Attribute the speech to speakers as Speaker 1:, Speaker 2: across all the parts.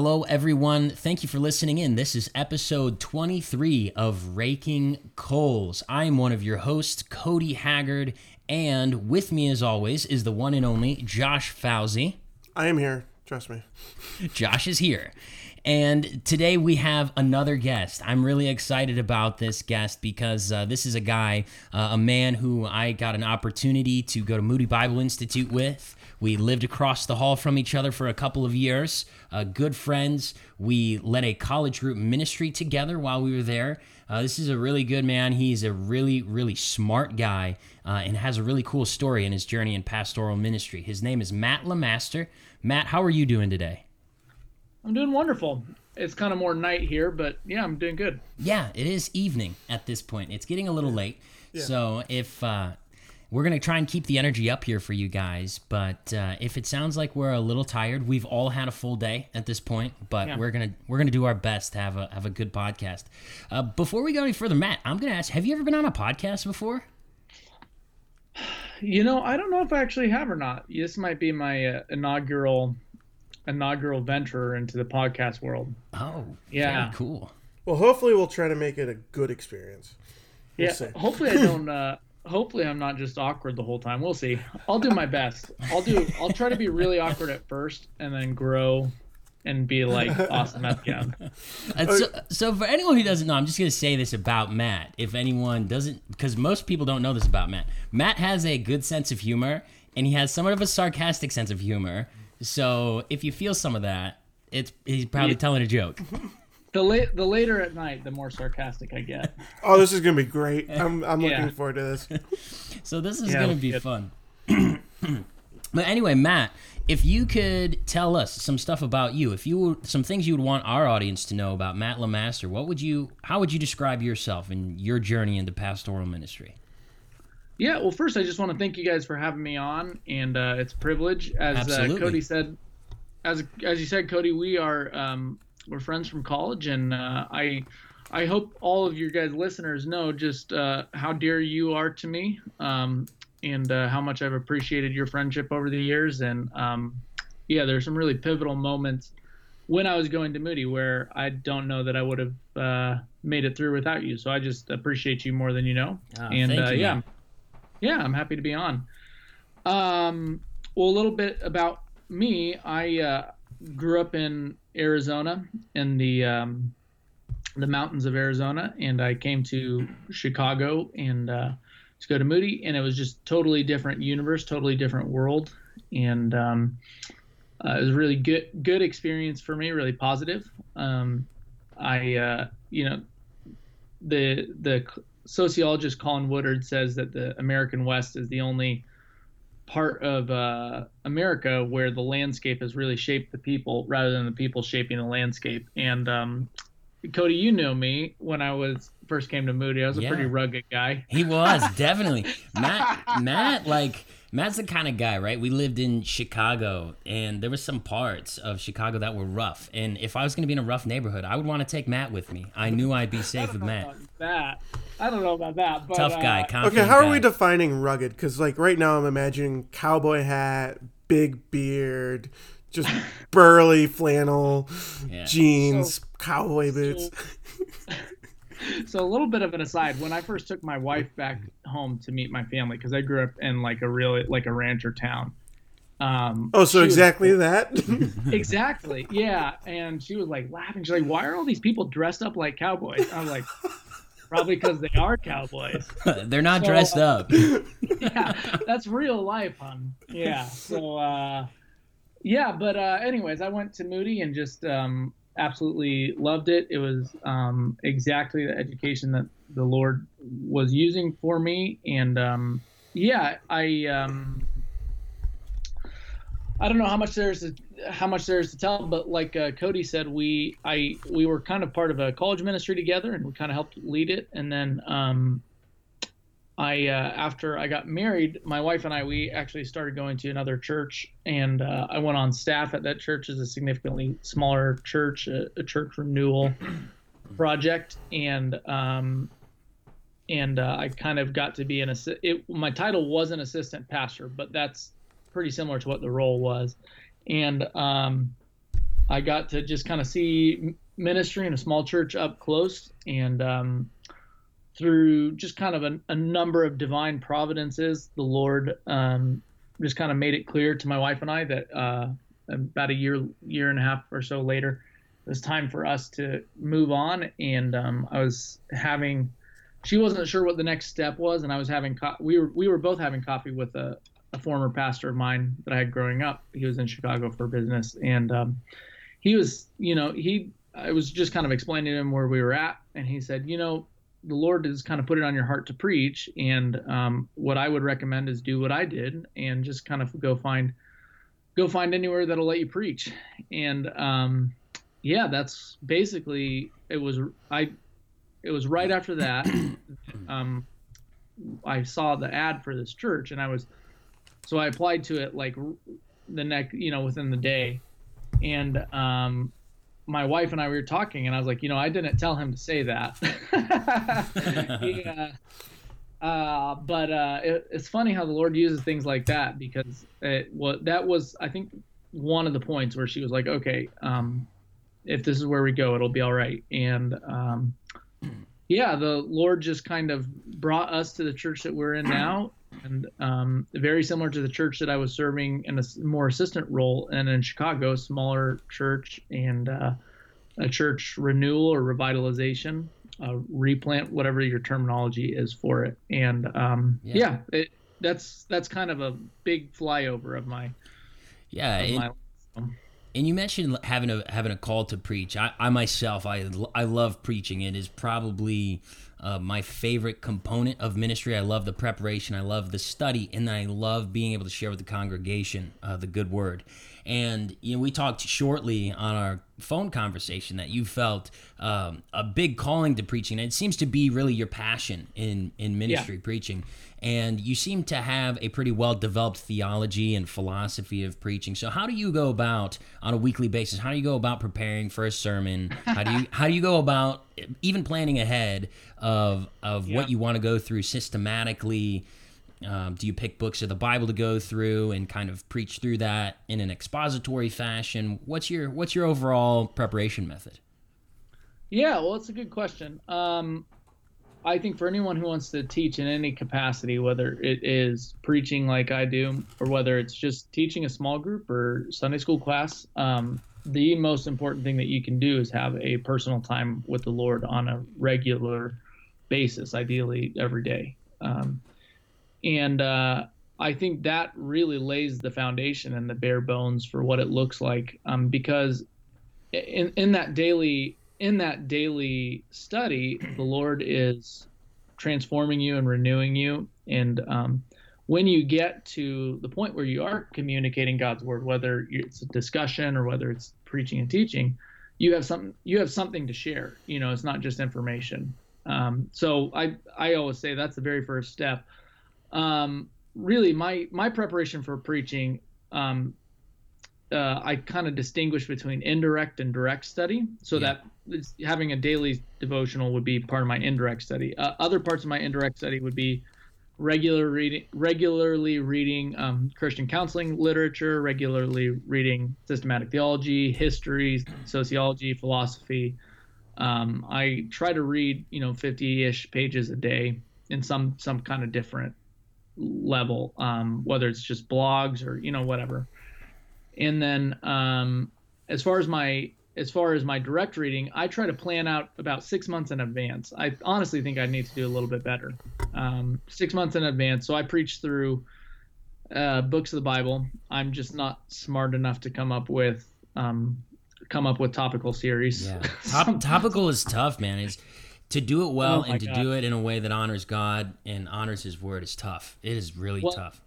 Speaker 1: Hello, everyone. Thank you for listening in. This is episode 23 of Raking Coals. I am one of your hosts, Cody Haggard, and with me, as always, is the one and only Josh Fauzi.
Speaker 2: I am here. Trust me.
Speaker 1: Josh is here. And today we have another guest. I'm really excited about this guest because uh, this is a guy, uh, a man who I got an opportunity to go to Moody Bible Institute with. We lived across the hall from each other for a couple of years, uh, good friends. We led a college group ministry together while we were there. Uh, this is a really good man. He's a really, really smart guy uh, and has a really cool story in his journey in pastoral ministry. His name is Matt Lamaster. Matt, how are you doing today?
Speaker 3: I'm doing wonderful. It's kind of more night here, but yeah, I'm doing good.
Speaker 1: Yeah, it is evening at this point. It's getting a little late. Yeah. So if uh, we're gonna try and keep the energy up here for you guys, but uh, if it sounds like we're a little tired, we've all had a full day at this point, but yeah. we're gonna we're gonna do our best to have a have a good podcast. Uh, before we go any further, Matt, I'm gonna ask: Have you ever been on a podcast before?
Speaker 3: You know, I don't know if I actually have or not. This might be my uh, inaugural inaugural venture into the podcast world.
Speaker 1: Oh, yeah, cool.
Speaker 2: Well, hopefully we'll try to make it a good experience.
Speaker 3: We'll yeah, see. hopefully I don't. Uh, hopefully I'm not just awkward the whole time. We'll see. I'll do my best. I'll do. I'll try to be really awkward at first, and then grow and be like awesome at the end.
Speaker 1: So, so for anyone who doesn't know, I'm just gonna say this about Matt. If anyone doesn't, because most people don't know this about Matt. Matt has a good sense of humor, and he has somewhat of a sarcastic sense of humor. So if you feel some of that, it's he's probably yeah. telling a joke.
Speaker 3: The late, the later at night, the more sarcastic I get.
Speaker 2: Oh, this is gonna be great! I'm, I'm yeah. looking forward to this.
Speaker 1: so this is yeah, gonna be good. fun. but anyway, Matt, if you could tell us some stuff about you, if you some things you would want our audience to know about Matt LeMaster, what would you? How would you describe yourself and your journey into pastoral ministry?
Speaker 3: Yeah, well, first I just want to thank you guys for having me on, and uh, it's a privilege. As uh, Cody said, as as you said, Cody, we are um, we're friends from college, and uh, I I hope all of you guys listeners know just uh, how dear you are to me, um, and uh, how much I've appreciated your friendship over the years. And um, yeah, there's some really pivotal moments when I was going to Moody where I don't know that I would have uh, made it through without you. So I just appreciate you more than you know.
Speaker 1: Oh, and you,
Speaker 3: yeah. Yeah, I'm happy to be on. Um, well, a little bit about me. I uh, grew up in Arizona in the um, the mountains of Arizona, and I came to Chicago and uh, to go to Moody, and it was just totally different universe, totally different world, and um, uh, it was really good good experience for me, really positive. Um, I uh, you know the the sociologist Colin Woodard says that the American West is the only part of uh, America where the landscape has really shaped the people rather than the people shaping the landscape. And um, Cody, you know me when I was first came to Moody. I was a yeah. pretty rugged guy.
Speaker 1: He was definitely Matt. Matt, like Matt's the kind of guy, right? We lived in Chicago, and there were some parts of Chicago that were rough. And if I was going to be in a rough neighborhood, I would want to take Matt with me. I knew I'd be safe with Matt.
Speaker 3: That I don't know about that. But,
Speaker 1: Tough guy.
Speaker 3: Uh,
Speaker 2: okay, how are we defining rugged? Because like right now, I'm imagining cowboy hat, big beard, just burly flannel, yeah. jeans, so, cowboy boots.
Speaker 3: So, so a little bit of an aside when i first took my wife back home to meet my family because i grew up in like a really like a rancher town
Speaker 2: um, oh so exactly was, that
Speaker 3: exactly yeah and she was like laughing she's like why are all these people dressed up like cowboys i'm like probably because they are cowboys.
Speaker 1: They're not so, dressed uh, up.
Speaker 3: Yeah that's real life hon. Yeah so uh yeah but uh anyways i went to moody and just um absolutely loved it. It was um, exactly the education that the Lord was using for me, and um, yeah, I um, I don't know how much there's to, how much there's to tell, but like uh, Cody said, we I we were kind of part of a college ministry together, and we kind of helped lead it, and then um, I uh, after I got married, my wife and I we actually started going to another church, and uh, I went on staff at that church as a significantly smaller church, a, a church renewal project, and um, and uh, I kind of got to be an assistant. My title was an assistant pastor, but that's pretty similar to what the role was, and um, I got to just kind of see ministry in a small church up close, and um, through just kind of a, a, number of divine providences, the Lord um, just kind of made it clear to my wife and I that uh, about a year, year and a half or so later, it was time for us to move on. And um, I was having, she wasn't sure what the next step was, and I was having, co- we were we were both having coffee with a, a former pastor of mine that I had growing up. He was in Chicago for business, and um, he was, you know, he I was just kind of explaining to him where we were at, and he said, you know, the Lord has kind of put it on your heart to preach, and um, what I would recommend is do what I did and just kind of go find go find anywhere that'll let you preach. And um, yeah, that's basically it was I it was right after that um, I saw the ad for this church, and I was so I applied to it like the next you know within the day, and um, my wife and I we were talking, and I was like, you know, I didn't tell him to say that. yeah. Uh, but uh, it, it's funny how the Lord uses things like that because it, what that was, I think, one of the points where she was like, okay, um, if this is where we go, it'll be all right. And um, yeah, the Lord just kind of brought us to the church that we're in now, and um, very similar to the church that I was serving in a more assistant role and in Chicago, smaller church and uh, a church renewal or revitalization, uh, replant, whatever your terminology is for it. And um, yeah, yeah it, that's that's kind of a big flyover of my
Speaker 1: yeah. Of my, and you mentioned having a having a call to preach. I, I myself, I I love preaching. It is probably uh, my favorite component of ministry. I love the preparation, I love the study, and I love being able to share with the congregation uh, the good word. And you know, we talked shortly on our phone conversation that you felt um, a big calling to preaching. And it seems to be really your passion in in ministry yeah. preaching. And you seem to have a pretty well developed theology and philosophy of preaching. So how do you go about on a weekly basis? How do you go about preparing for a sermon? How do you how do you go about even planning ahead of of yeah. what you want to go through systematically? Um, do you pick books of the Bible to go through and kind of preach through that in an expository fashion? What's your what's your overall preparation method?
Speaker 3: Yeah, well, it's a good question. Um, I think for anyone who wants to teach in any capacity, whether it is preaching like I do, or whether it's just teaching a small group or Sunday school class, um, the most important thing that you can do is have a personal time with the Lord on a regular basis, ideally every day. Um, and uh, I think that really lays the foundation and the bare bones for what it looks like. Um, because in in that daily in that daily study, the Lord is transforming you and renewing you. And um, when you get to the point where you are communicating God's word, whether it's a discussion or whether it's preaching and teaching, you have something you have something to share. You know, it's not just information. Um, so I I always say that's the very first step um, really my my preparation for preaching um, uh, I kind of distinguish between indirect and direct study, so yeah. that having a daily devotional would be part of my indirect study. Uh, other parts of my indirect study would be regular reading, regularly reading um, Christian counseling literature, regularly reading systematic theology, history, sociology, philosophy. Um, I try to read, you know, 50-ish pages a day in some some kind of different level, um, whether it's just blogs or you know whatever. And then um, as far as my as far as my direct reading, I try to plan out about six months in advance. I honestly think I need to do a little bit better. Um, six months in advance. So I preach through uh, books of the Bible. I'm just not smart enough to come up with um, come up with topical series.
Speaker 1: Yeah. Top, topical is tough, man. It's to do it well oh and to God. do it in a way that honors God and honors His word is tough. It is really
Speaker 3: well,
Speaker 1: tough.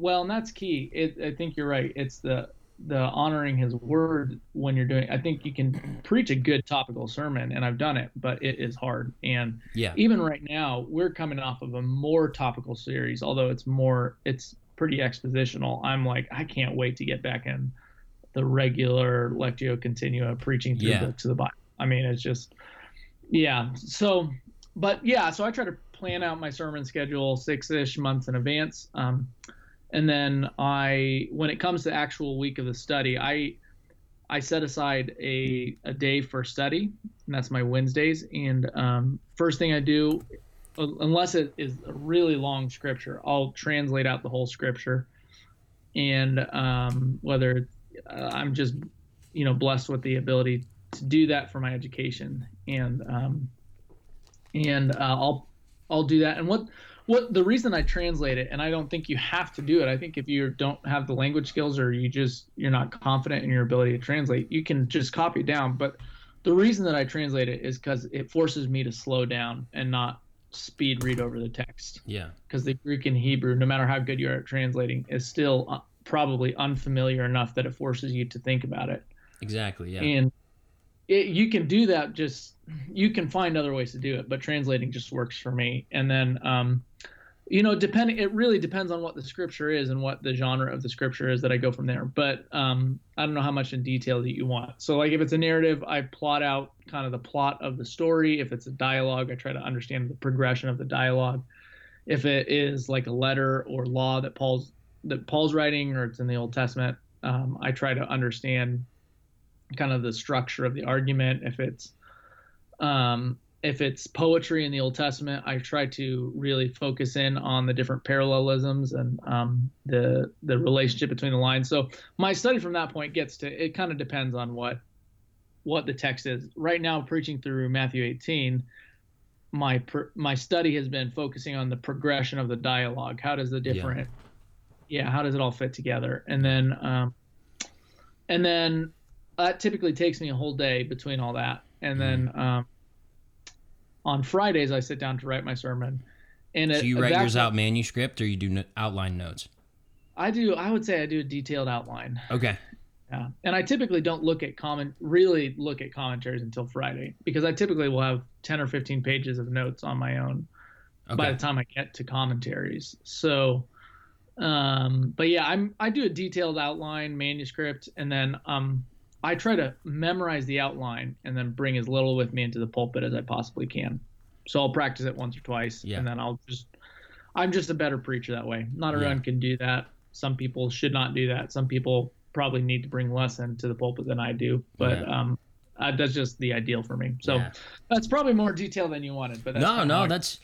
Speaker 3: Well, and that's key. It, I think you're right. It's the the honoring His word when you're doing. I think you can preach a good topical sermon, and I've done it, but it is hard. And yeah, even right now, we're coming off of a more topical series, although it's more it's pretty expositional. I'm like, I can't wait to get back in the regular lectio continua preaching through yeah. books of the Bible. I mean, it's just yeah. So, but yeah, so I try to plan out my sermon schedule six ish months in advance. Um, and then I, when it comes to actual week of the study, I, I set aside a, a day for study, and that's my Wednesdays. And um, first thing I do, unless it is a really long scripture, I'll translate out the whole scripture. And um, whether uh, I'm just, you know, blessed with the ability to do that for my education, and um, and uh, I'll I'll do that. And what what the reason I translate it, and I don't think you have to do it. I think if you don't have the language skills or you just you're not confident in your ability to translate, you can just copy it down. But the reason that I translate it is because it forces me to slow down and not speed read over the text.
Speaker 1: Yeah.
Speaker 3: Because the Greek and Hebrew, no matter how good you are at translating, is still uh, probably unfamiliar enough that it forces you to think about it.
Speaker 1: Exactly. Yeah.
Speaker 3: And it, you can do that just you can find other ways to do it but translating just works for me. And then um, you know depending it really depends on what the scripture is and what the genre of the scripture is that i go from there. But um, i don't know how much in detail that you want. So like if it's a narrative i plot out kind of the plot of the story. If it's a dialogue i try to understand the progression of the dialogue. If it is like a letter or law that paul's that paul's writing or it's in the old testament um, i try to understand kind of the structure of the argument. If it's um, if it's poetry in the Old Testament, I try to really focus in on the different parallelisms and um, the the relationship between the lines. So my study from that point gets to it. Kind of depends on what what the text is. Right now, preaching through Matthew 18, my my study has been focusing on the progression of the dialogue. How does the different yeah, yeah how does it all fit together? And then um, and then that typically takes me a whole day between all that, and then mm-hmm. um, on Fridays I sit down to write my sermon.
Speaker 1: And so you write yours out manuscript, or you do outline notes?
Speaker 3: I do. I would say I do a detailed outline.
Speaker 1: Okay.
Speaker 3: Yeah, and I typically don't look at comment really look at commentaries until Friday because I typically will have ten or fifteen pages of notes on my own okay. by the time I get to commentaries. So, um, but yeah, I'm I do a detailed outline manuscript, and then um, I try to memorize the outline and then bring as little with me into the pulpit as I possibly can. So I'll practice it once or twice, yeah. and then I'll just. I'm just a better preacher that way. Not everyone yeah. can do that. Some people should not do that. Some people probably need to bring less into the pulpit than I do. But yeah. um, uh, that's just the ideal for me. So that's probably more detail than you wanted. But
Speaker 1: no, no, that's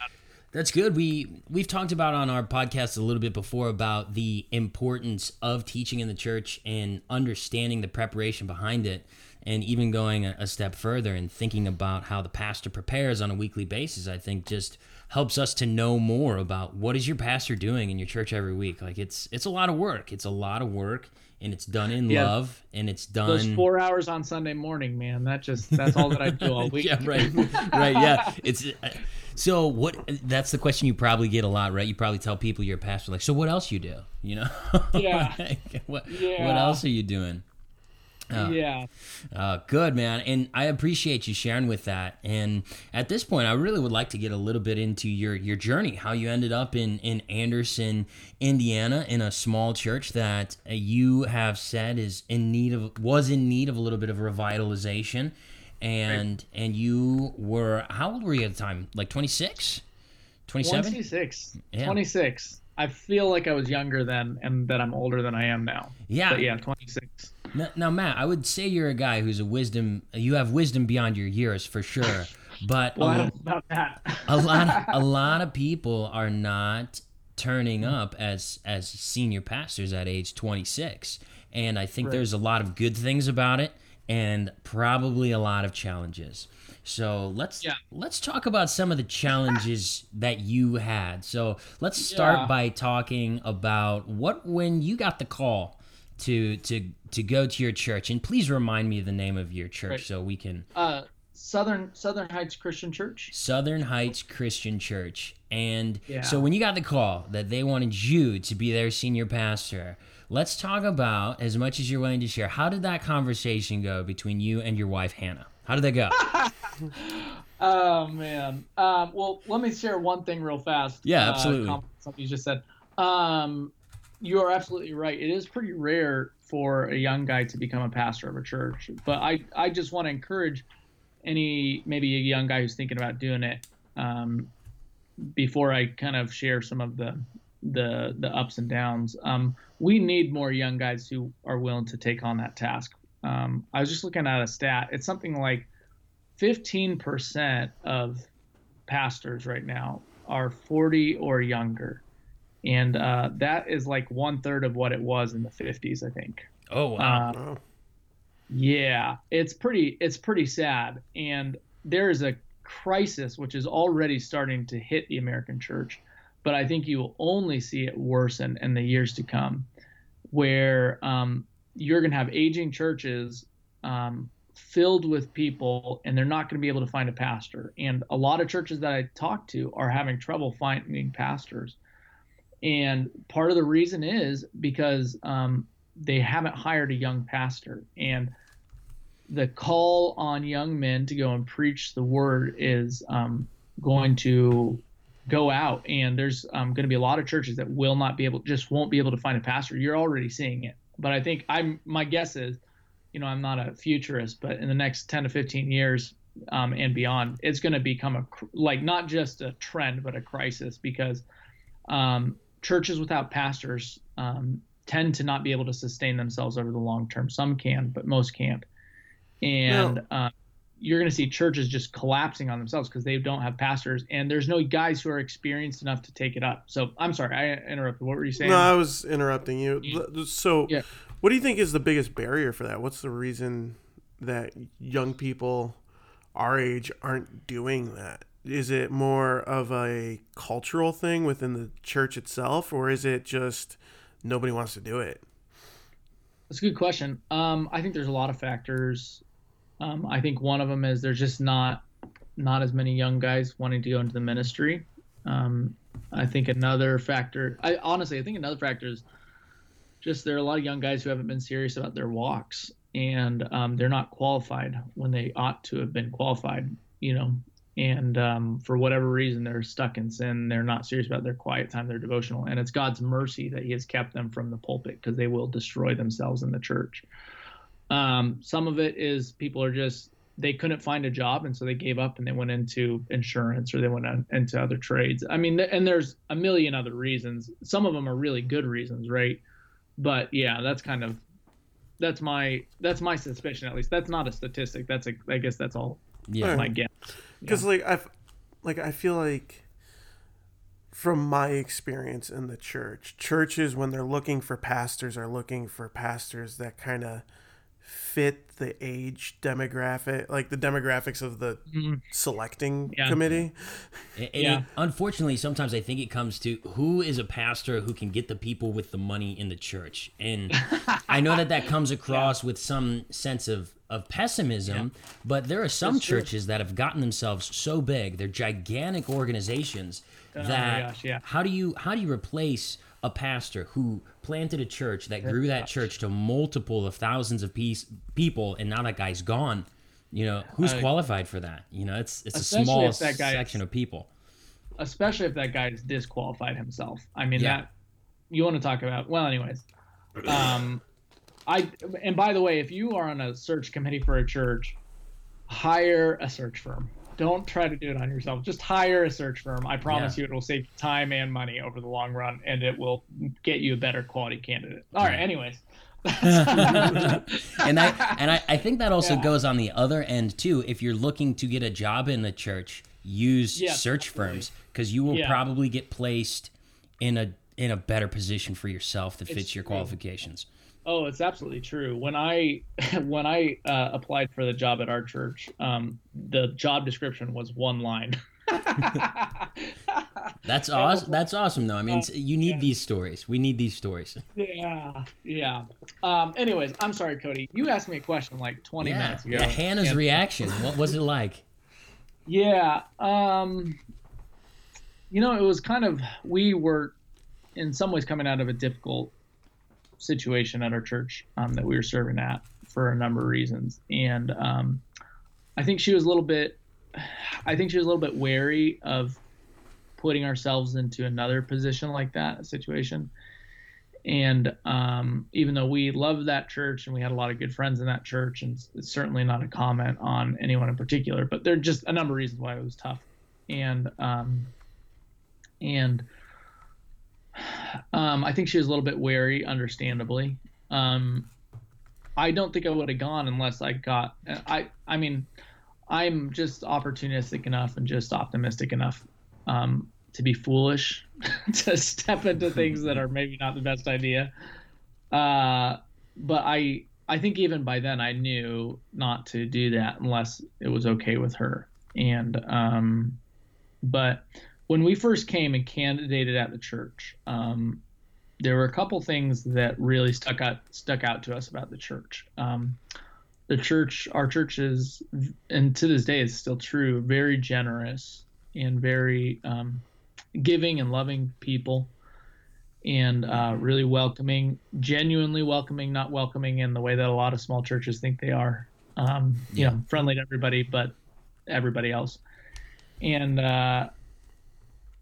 Speaker 1: that's good. We we've talked about on our podcast a little bit before about the importance of teaching in the church and understanding the preparation behind it and even going a, a step further and thinking about how the pastor prepares on a weekly basis. I think just helps us to know more about what is your pastor doing in your church every week. Like it's it's a lot of work. It's a lot of work and it's done in yeah. love and it's done
Speaker 3: those four hours on sunday morning man that just that's all that i do all week
Speaker 1: yeah right right yeah it's uh, so what? That's the question you probably get a lot, right? You probably tell people you're a pastor, like, so what else you do? You know?
Speaker 3: Yeah.
Speaker 1: like, what, yeah. What else are you doing?
Speaker 3: Uh, yeah.
Speaker 1: Uh, good, man. And I appreciate you sharing with that. And at this point, I really would like to get a little bit into your, your journey, how you ended up in, in Anderson, Indiana, in a small church that you have said is in need of, was in need of a little bit of revitalization and right. and you were how old were you at the time? Like 26? 27?
Speaker 3: 26. Yeah. 26. I feel like I was younger then and that I'm older than I am now.
Speaker 1: Yeah.
Speaker 3: But yeah, 26.
Speaker 1: Now, now, Matt, I would say you're a guy who's a wisdom you have wisdom beyond your years for sure. But
Speaker 3: well, a, about that.
Speaker 1: a lot of, a lot of people are not turning up as as senior pastors at age 26. And I think right. there's a lot of good things about it and probably a lot of challenges. So let's yeah. let's talk about some of the challenges that you had. So let's start yeah. by talking about what when you got the call to to to go to your church, and please remind me the name of your church right. so we can.
Speaker 3: Uh, Southern Southern Heights Christian Church.
Speaker 1: Southern Heights Christian Church, and yeah. so when you got the call that they wanted you to be their senior pastor, Let's talk about, as much as you're willing to share, how did that conversation go between you and your wife, Hannah? How did that go?
Speaker 3: oh, man. Um, well, let me share one thing real fast.
Speaker 1: Yeah, uh, absolutely.
Speaker 3: Uh, something you just said. Um, you are absolutely right. It is pretty rare for a young guy to become a pastor of a church. But I, I just want to encourage any, maybe a young guy who's thinking about doing it um, before I kind of share some of the the the ups and downs. Um, we need more young guys who are willing to take on that task. Um, I was just looking at a stat. It's something like 15% of pastors right now are 40 or younger. And uh, that is like one third of what it was in the 50s, I think.
Speaker 1: Oh wow.
Speaker 2: Oh.
Speaker 3: Yeah, it's pretty it's pretty sad and there is a crisis which is already starting to hit the American church, but I think you will only see it worsen in the years to come where um, you're going to have aging churches um, filled with people and they're not going to be able to find a pastor. And a lot of churches that I talk to are having trouble finding pastors. And part of the reason is because um, they haven't hired a young pastor. And the call on young men to go and preach the word is um, going to go out. And there's um, going to be a lot of churches that will not be able just won't be able to find a pastor. You're already seeing it. But i think i'm my guess is you know i'm not a futurist but in the next 10 to 15 years um, and beyond it's going to become a like not just a trend but a crisis because um, churches without pastors um, tend to not be able to sustain themselves over the long term. Some can, but most can't. And no. uh, you're going to see churches just collapsing on themselves because they don't have pastors, and there's no guys who are experienced enough to take it up. So I'm sorry, I interrupted. What were you saying?
Speaker 2: No, I was interrupting you. So, yeah. what do you think is the biggest barrier for that? What's the reason that young people our age aren't doing that? Is it more of a cultural thing within the church itself, or is it just nobody wants to do it?
Speaker 3: That's a good question. Um, I think there's a lot of factors. Um, I think one of them is there's just not not as many young guys wanting to go into the ministry. Um, I think another factor. I honestly, I think another factor is just there are a lot of young guys who haven't been serious about their walks, and um, they're not qualified when they ought to have been qualified. You know, and um, for whatever reason they're stuck in sin. They're not serious about their quiet time their devotional. And it's god's mercy that he has kept them from the pulpit because they will destroy themselves in the church. Um, some of it is people are just they couldn't find a job and so they gave up and they went into insurance or they went into other trades. I mean and there's a million other reasons. Some of them are really good reasons right? But yeah that's kind of that's my that's my suspicion at least. That's not a statistic. That's a i guess that's all yeah. my guess
Speaker 2: because yeah. like I, like I feel like from my experience in the church, churches when they're looking for pastors are looking for pastors that kind of fit the age demographic, like the demographics of the mm-hmm. selecting yeah. committee.
Speaker 1: And, and yeah. It, unfortunately, sometimes I think it comes to who is a pastor who can get the people with the money in the church. And I know that that comes across yeah. with some sense of of pessimism, yeah. but there are some That's churches true. that have gotten themselves so big, they're gigantic organizations oh that gosh, yeah. how do you how do you replace a pastor who planted a church that grew that church to multiple of thousands of piece, people and now that guy's gone? You know, who's uh, qualified for that? You know, it's it's a small section of people.
Speaker 3: Especially if that guy is disqualified himself. I mean yeah. that you want to talk about well anyways. Um I and by the way, if you are on a search committee for a church, hire a search firm. Don't try to do it on yourself. Just hire a search firm. I promise yeah. you, it will save time and money over the long run, and it will get you a better quality candidate. All right. Anyways.
Speaker 1: and I and I, I think that also yeah. goes on the other end too. If you're looking to get a job in the church, use yeah, search firms because you will probably get placed in a in a better position for yourself that fits it's your qualifications.
Speaker 3: Oh, it's absolutely true. When I when I uh, applied for the job at our church, um, the job description was one line.
Speaker 1: That's awesome. That's awesome, though. I mean, uh, you need yeah. these stories. We need these stories.
Speaker 3: Yeah, yeah. Um, anyways, I'm sorry, Cody. You asked me a question like 20
Speaker 1: yeah.
Speaker 3: minutes ago.
Speaker 1: Yeah, Hannah's and, reaction. What was it like?
Speaker 3: Yeah. Um, you know, it was kind of we were in some ways coming out of a difficult situation at our church um, that we were serving at for a number of reasons, and um, I think she was a little bit. I think she was a little bit wary of putting ourselves into another position like that, situation. And um, even though we loved that church and we had a lot of good friends in that church, and it's certainly not a comment on anyone in particular, but there are just a number of reasons why it was tough. And um, and um, I think she was a little bit wary, understandably. Um, I don't think I would have gone unless I got. I I mean, I'm just opportunistic enough and just optimistic enough um, to be foolish to step into things that are maybe not the best idea. Uh, but I I think even by then I knew not to do that unless it was okay with her. And um, but when we first came and candidated at the church, um, there were a couple things that really stuck out stuck out to us about the church. Um, the church, our church is, and to this day is still true, very generous and very um, giving and loving people, and uh, really welcoming, genuinely welcoming, not welcoming in the way that a lot of small churches think they are. Um, you yeah. know, friendly to everybody, but everybody else, and uh,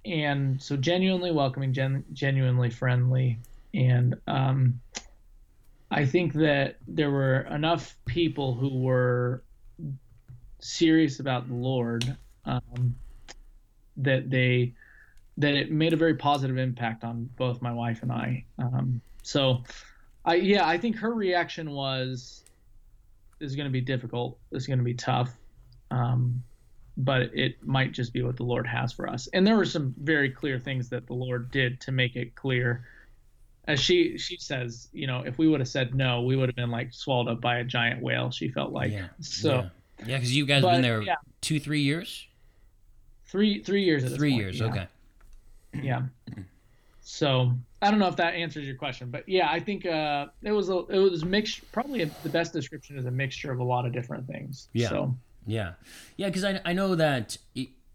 Speaker 3: and so genuinely welcoming, gen- genuinely friendly, and um, I think that there were enough people who were serious about the Lord um, that they that it made a very positive impact on both my wife and I. Um, so, I yeah, I think her reaction was is going to be difficult. Is going to be tough. Um, but it might just be what the Lord has for us. And there were some very clear things that the Lord did to make it clear. As she she says, you know, if we would have said no, we would have been like swallowed up by a giant whale. She felt like
Speaker 1: yeah.
Speaker 3: so.
Speaker 1: Yeah, because you guys but, been there yeah. two, three years.
Speaker 3: Three three years.
Speaker 1: three
Speaker 3: point,
Speaker 1: years.
Speaker 3: Yeah.
Speaker 1: Okay.
Speaker 3: Yeah. So I don't know if that answers your question, but yeah, I think uh, it was a it was mixed. Probably a, the best description is a mixture of a lot of different things.
Speaker 1: Yeah.
Speaker 3: So
Speaker 1: yeah, yeah, because I I know that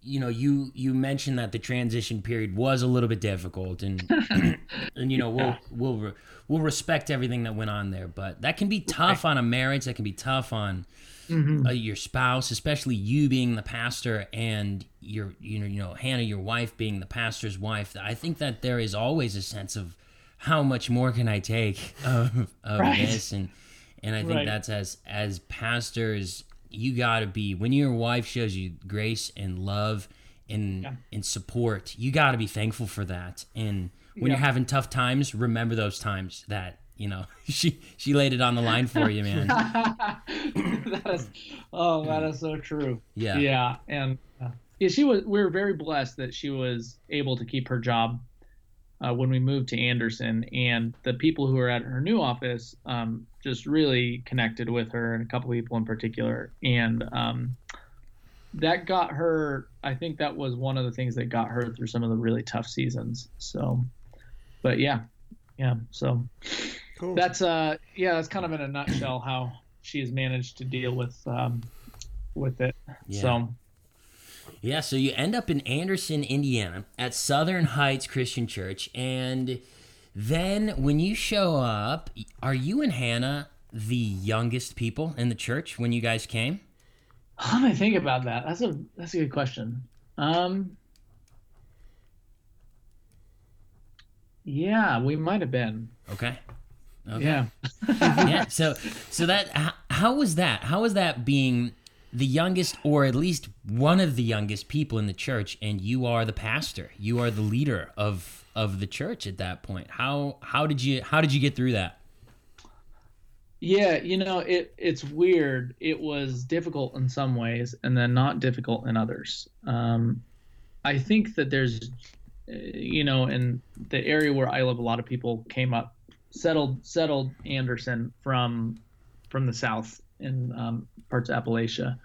Speaker 1: you know you you mentioned that the transition period was a little bit difficult, and and you know we'll we'll we'll respect everything that went on there, but that can be tough on a marriage. That can be tough on. Mm-hmm. Uh, your spouse, especially you being the pastor, and your you know you know Hannah, your wife being the pastor's wife. I think that there is always a sense of how much more can I take of, of right. this, and and I think right. that's as as pastors you got to be when your wife shows you grace and love and yeah. and support you got to be thankful for that and when yeah. you're having tough times remember those times that you know she she laid it on the line for you man
Speaker 3: that is oh that is so true
Speaker 1: yeah
Speaker 3: yeah and uh, yeah she was we were very blessed that she was able to keep her job uh, when we moved to Anderson, and the people who were at her new office um, just really connected with her, and a couple people in particular, and um, that got her. I think that was one of the things that got her through some of the really tough seasons. So, but yeah, yeah. So cool. that's uh, yeah, that's kind of in a nutshell how she has managed to deal with um, with it. Yeah. So
Speaker 1: yeah, so you end up in Anderson, Indiana at Southern Heights Christian Church. And then when you show up, are you and Hannah the youngest people in the church when you guys came?
Speaker 3: Do I think about that? That's a that's a good question. Um Yeah, we might have been.
Speaker 1: Okay.
Speaker 3: Okay. Yeah.
Speaker 1: yeah. So so that how, how was that? How was that being the youngest or at least one of the youngest people in the church and you are the pastor. You are the leader of of the church at that point. How how did you how did you get through that?
Speaker 3: Yeah you know it it's weird. It was difficult in some ways and then not difficult in others. Um i think that there's you know in the area where i live a lot of people came up settled settled anderson from from the south in um, parts of Appalachia.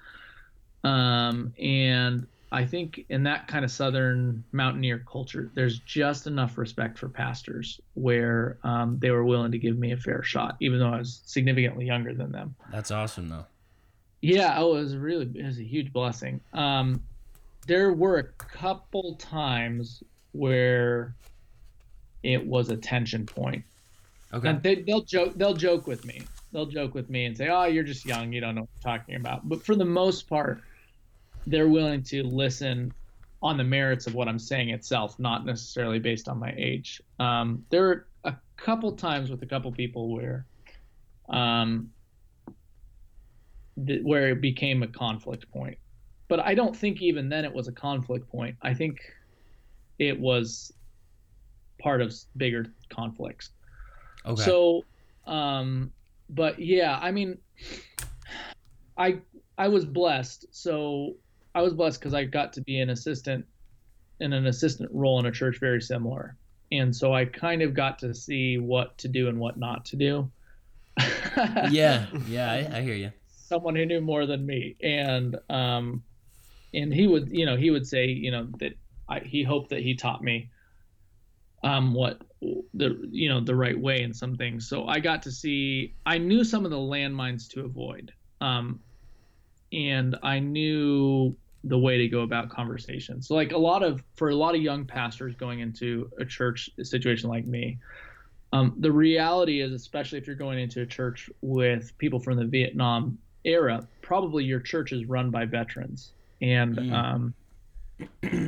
Speaker 3: Um, and I think in that kind of southern mountaineer culture, there's just enough respect for pastors where um, they were willing to give me a fair shot, even though I was significantly younger than them.
Speaker 1: That's awesome, though.
Speaker 3: Yeah, oh, it was really it was a huge blessing. Um, there were a couple times where it was a tension point.
Speaker 1: Okay. And
Speaker 3: they, they'll joke. They'll joke with me they'll joke with me and say, "Oh, you're just young, you don't know what I'm talking about." But for the most part, they're willing to listen on the merits of what I'm saying itself, not necessarily based on my age. Um, there are a couple times with a couple people where, um, th- where it became a conflict point, but I don't think even then it was a conflict point. I think it was part of bigger conflicts. Okay. So, um, but yeah, I mean, I I was blessed. So I was blessed because I got to be an assistant in an assistant role in a church very similar, and so I kind of got to see what to do and what not to do.
Speaker 1: yeah, yeah, I, I, hear you.
Speaker 3: Someone who knew more than me, and um, and he would, you know, he would say, you know, that I, he hoped that he taught me um, what the you know the right way in some things. So I got to see. I knew some of the landmines to avoid, um, and I knew the way to go about conversations. So like a lot of for a lot of young pastors going into a church situation like me, um, the reality is, especially if you're going into a church with people from the Vietnam era, probably your church is run by veterans, and mm. um,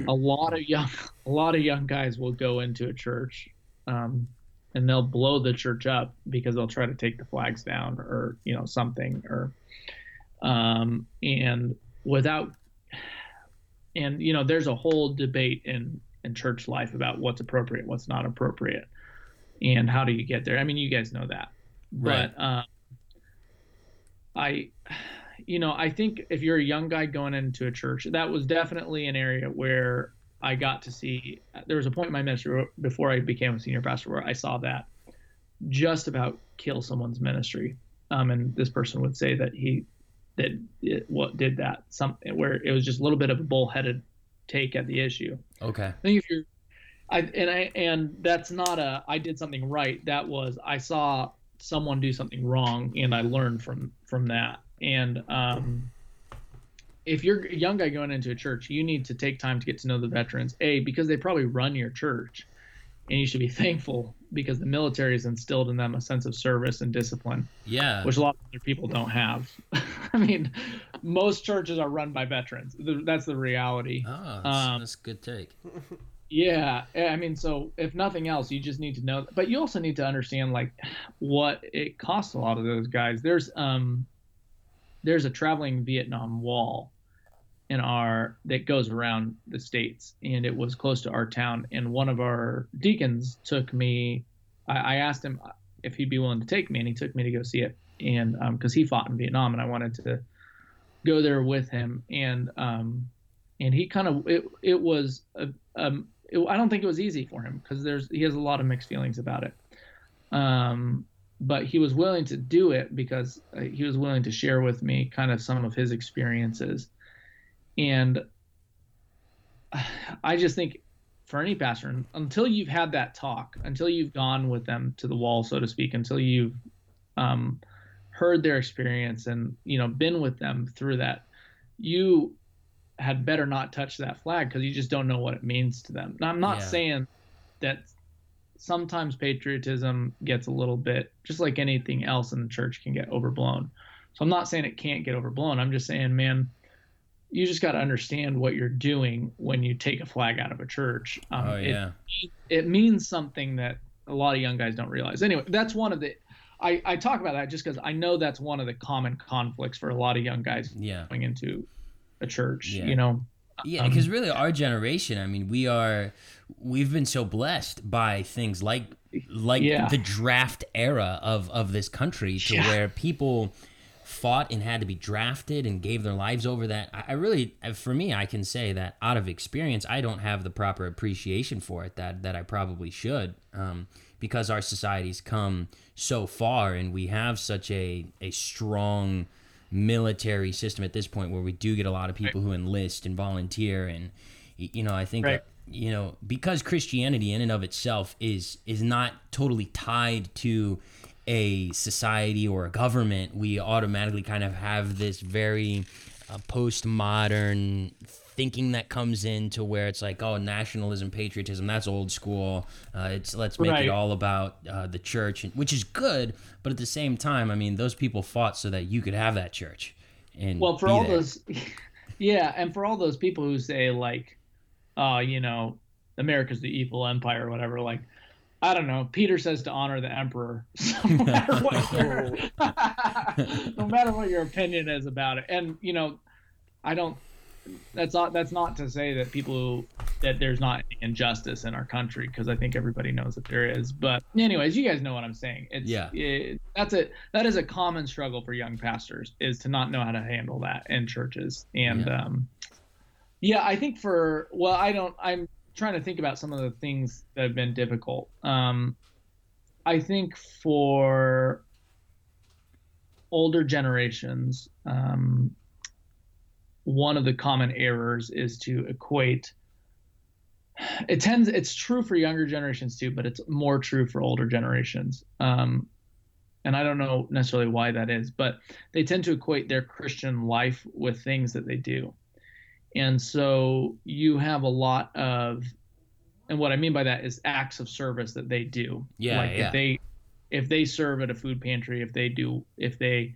Speaker 3: a lot of young a lot of young guys will go into a church um, and they'll blow the church up because they'll try to take the flags down or you know something or um, and without and you know there's a whole debate in in church life about what's appropriate what's not appropriate and how do you get there i mean you guys know that right. but um, i you know, I think if you're a young guy going into a church, that was definitely an area where I got to see. There was a point in my ministry before I became a senior pastor where I saw that just about kill someone's ministry. Um, and this person would say that he that it, what did that something where it was just a little bit of a bullheaded take at the issue.
Speaker 1: Okay.
Speaker 3: I think if you're, I and I and that's not a I did something right. That was I saw someone do something wrong and I learned from from that. And um, if you're a young guy going into a church, you need to take time to get to know the veterans. A, because they probably run your church, and you should be thankful because the military has instilled in them a sense of service and discipline.
Speaker 1: Yeah.
Speaker 3: Which a lot of other people don't have. I mean, most churches are run by veterans. That's the reality.
Speaker 1: Oh, that's, um, that's a good take.
Speaker 3: Yeah, I mean, so if nothing else, you just need to know. But you also need to understand like what it costs a lot of those guys. There's um there's a traveling Vietnam wall in our that goes around the states, and it was close to our town. And one of our deacons took me. I, I asked him if he'd be willing to take me, and he took me to go see it. And because um, he fought in Vietnam, and I wanted to go there with him, and um, and he kind of it it was a, um it, I don't think it was easy for him because there's he has a lot of mixed feelings about it. Um, but he was willing to do it because uh, he was willing to share with me kind of some of his experiences and i just think for any pastor until you've had that talk until you've gone with them to the wall so to speak until you've um, heard their experience and you know been with them through that you had better not touch that flag because you just don't know what it means to them now i'm not yeah. saying that sometimes patriotism gets a little bit just like anything else in the church can get overblown. So I'm not saying it can't get overblown. I'm just saying, man, you just got to understand what you're doing when you take a flag out of a church.
Speaker 1: Um, oh yeah.
Speaker 3: It, it means something that a lot of young guys don't realize. Anyway, that's one of the. I, I talk about that just because I know that's one of the common conflicts for a lot of young guys
Speaker 1: yeah.
Speaker 3: going into a church. Yeah. You know.
Speaker 1: Yeah, because um, really, our generation. I mean, we are we've been so blessed by things like like yeah. the draft era of of this country to yeah. where people fought and had to be drafted and gave their lives over that i really for me i can say that out of experience i don't have the proper appreciation for it that that i probably should um, because our society's come so far and we have such a a strong military system at this point where we do get a lot of people who enlist and volunteer and you know i think right you know because christianity in and of itself is is not totally tied to a society or a government we automatically kind of have this very uh, postmodern thinking that comes in to where it's like oh nationalism patriotism that's old school uh, it's let's make right. it all about uh, the church which is good but at the same time i mean those people fought so that you could have that church and
Speaker 3: well for all there. those yeah and for all those people who say like uh, you know, America's the evil empire or whatever. Like, I don't know. Peter says to honor the emperor, no matter what your, no matter what your opinion is about it. And you know, I don't. That's not. That's not to say that people who that there's not injustice in our country because I think everybody knows that there is. But anyways, you guys know what I'm saying. It's,
Speaker 1: yeah.
Speaker 3: It, that's a that is a common struggle for young pastors is to not know how to handle that in churches. And yeah. um, yeah, I think for well, I don't. I'm trying to think about some of the things that have been difficult. Um, I think for older generations, um, one of the common errors is to equate it tends it's true for younger generations too but it's more true for older generations um, and i don't know necessarily why that is but they tend to equate their christian life with things that they do and so you have a lot of and what i mean by that is acts of service that they do
Speaker 1: yeah
Speaker 3: like
Speaker 1: yeah.
Speaker 3: if they if they serve at a food pantry if they do if they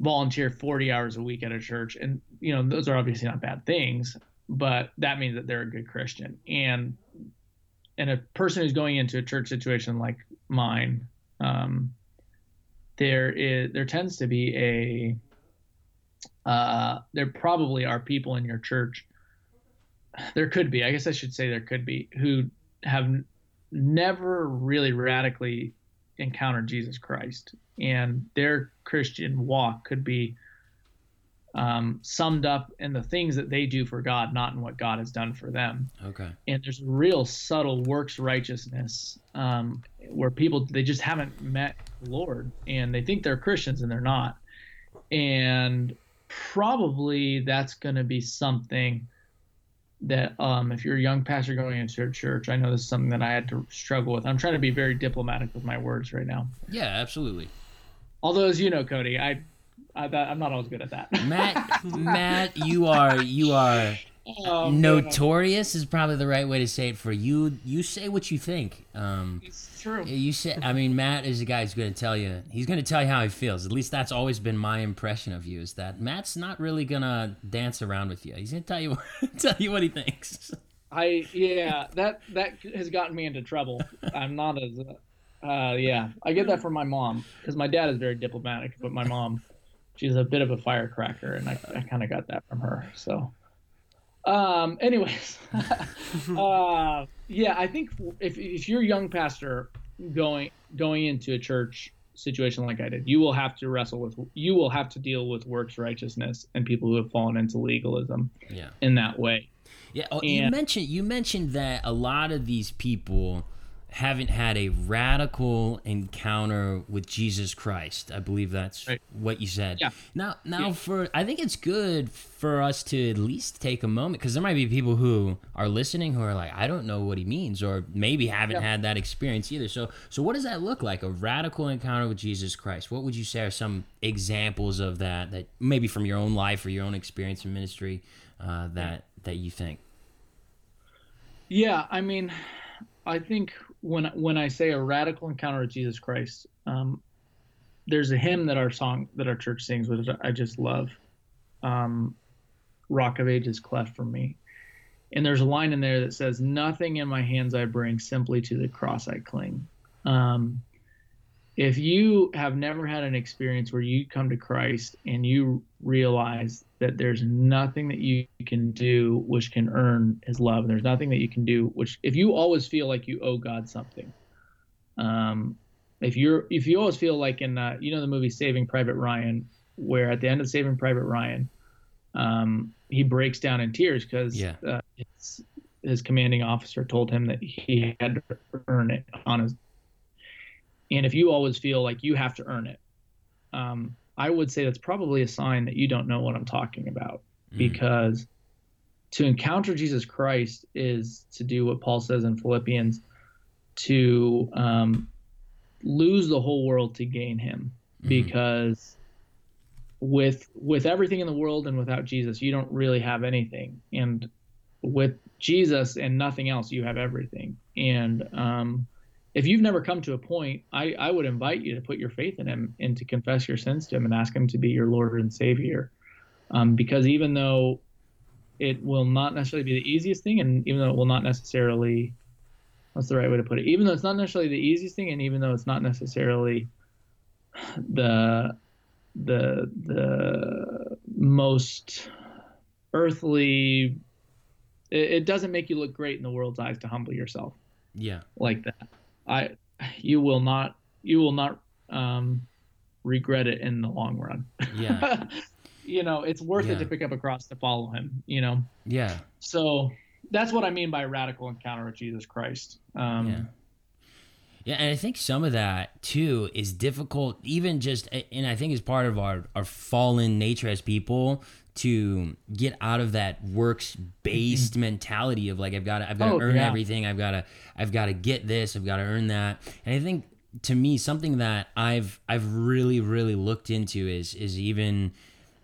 Speaker 3: volunteer 40 hours a week at a church and you know those are obviously not bad things but that means that they're a good christian and and a person who's going into a church situation like mine um, there is there tends to be a uh, there probably are people in your church there could be i guess i should say there could be who have never really radically encountered jesus christ and their Christian walk could be um, summed up in the things that they do for God, not in what God has done for them.
Speaker 1: Okay.
Speaker 3: And there's real subtle works righteousness um, where people they just haven't met the Lord and they think they're Christians and they're not. And probably that's going to be something that um, if you're a young pastor going into a church, I know this is something that I had to struggle with. I'm trying to be very diplomatic with my words right now.
Speaker 1: Yeah, absolutely.
Speaker 3: Although, as you know, Cody, I, I am not always good at that.
Speaker 1: Matt, Matt, you are you are oh, notorious man. is probably the right way to say it for you. You say what you think. Um,
Speaker 3: it's true.
Speaker 1: You say. I mean, Matt is a guy who's going to tell you. He's going to tell you how he feels. At least that's always been my impression of you. Is that Matt's not really going to dance around with you. He's going to tell you tell you what he thinks.
Speaker 3: I yeah that that has gotten me into trouble. I'm not as uh, yeah, I get that from my mom because my dad is very diplomatic, but my mom, she's a bit of a firecracker, and I, I kind of got that from her. So, um, anyways, uh, yeah, I think if if you're a young pastor going going into a church situation like I did, you will have to wrestle with you will have to deal with works righteousness and people who have fallen into legalism.
Speaker 1: Yeah.
Speaker 3: In that way.
Speaker 1: Yeah. Oh, and, you mentioned you mentioned that a lot of these people haven't had a radical encounter with Jesus Christ. I believe that's right. what you said.
Speaker 3: Yeah.
Speaker 1: Now, now yeah. for I think it's good for us to at least take a moment because there might be people who are listening who are like, I don't know what he means, or maybe haven't yeah. had that experience either. So, so what does that look like? A radical encounter with Jesus Christ. What would you say are some examples of that? That maybe from your own life or your own experience in ministry uh, that that you think.
Speaker 3: Yeah, I mean, I think when when I say a radical encounter with Jesus Christ, um, there's a hymn that our song that our church sings, which I just love. Um, Rock of Ages cleft for me, and there's a line in there that says, "Nothing in my hands I bring, simply to the cross I cling." Um, if you have never had an experience where you come to Christ and you realize that there's nothing that you can do which can earn his love and there's nothing that you can do which if you always feel like you owe God something um, if you're if you always feel like in uh, you know the movie Saving Private Ryan where at the end of Saving Private Ryan um, he breaks down in tears because
Speaker 1: yeah.
Speaker 3: uh, his commanding officer told him that he had to earn it on his and if you always feel like you have to earn it, um, I would say that's probably a sign that you don't know what I'm talking about. Mm. Because to encounter Jesus Christ is to do what Paul says in Philippians to um, lose the whole world to gain him. Mm. Because with with everything in the world and without Jesus, you don't really have anything. And with Jesus and nothing else, you have everything. And um, if you've never come to a point, I, I would invite you to put your faith in him and to confess your sins to him and ask him to be your Lord and Savior. Um, because even though it will not necessarily be the easiest thing, and even though it will not necessarily, what's the right way to put it? Even though it's not necessarily the easiest thing, and even though it's not necessarily the the the most earthly it, it doesn't make you look great in the world's eyes to humble yourself.
Speaker 1: Yeah.
Speaker 3: Like that. I you will not you will not um regret it in the long run.
Speaker 1: Yeah.
Speaker 3: you know, it's worth
Speaker 1: Yeah.
Speaker 3: it to pick up a cross to follow him, you know.
Speaker 1: Yeah.
Speaker 3: So that's what I mean by radical encounter with Jesus Christ. Um
Speaker 1: Yeah. And I think some of that too is difficult, even just, and I think is part of our our fallen nature as people to get out of that works based mm-hmm. mentality of like I've got to I've got to
Speaker 3: Oh,
Speaker 1: earn
Speaker 3: yeah.
Speaker 1: everything, I've got to I've got to get this, I've got to earn that, and I think to me something that I've I've really really looked into is is even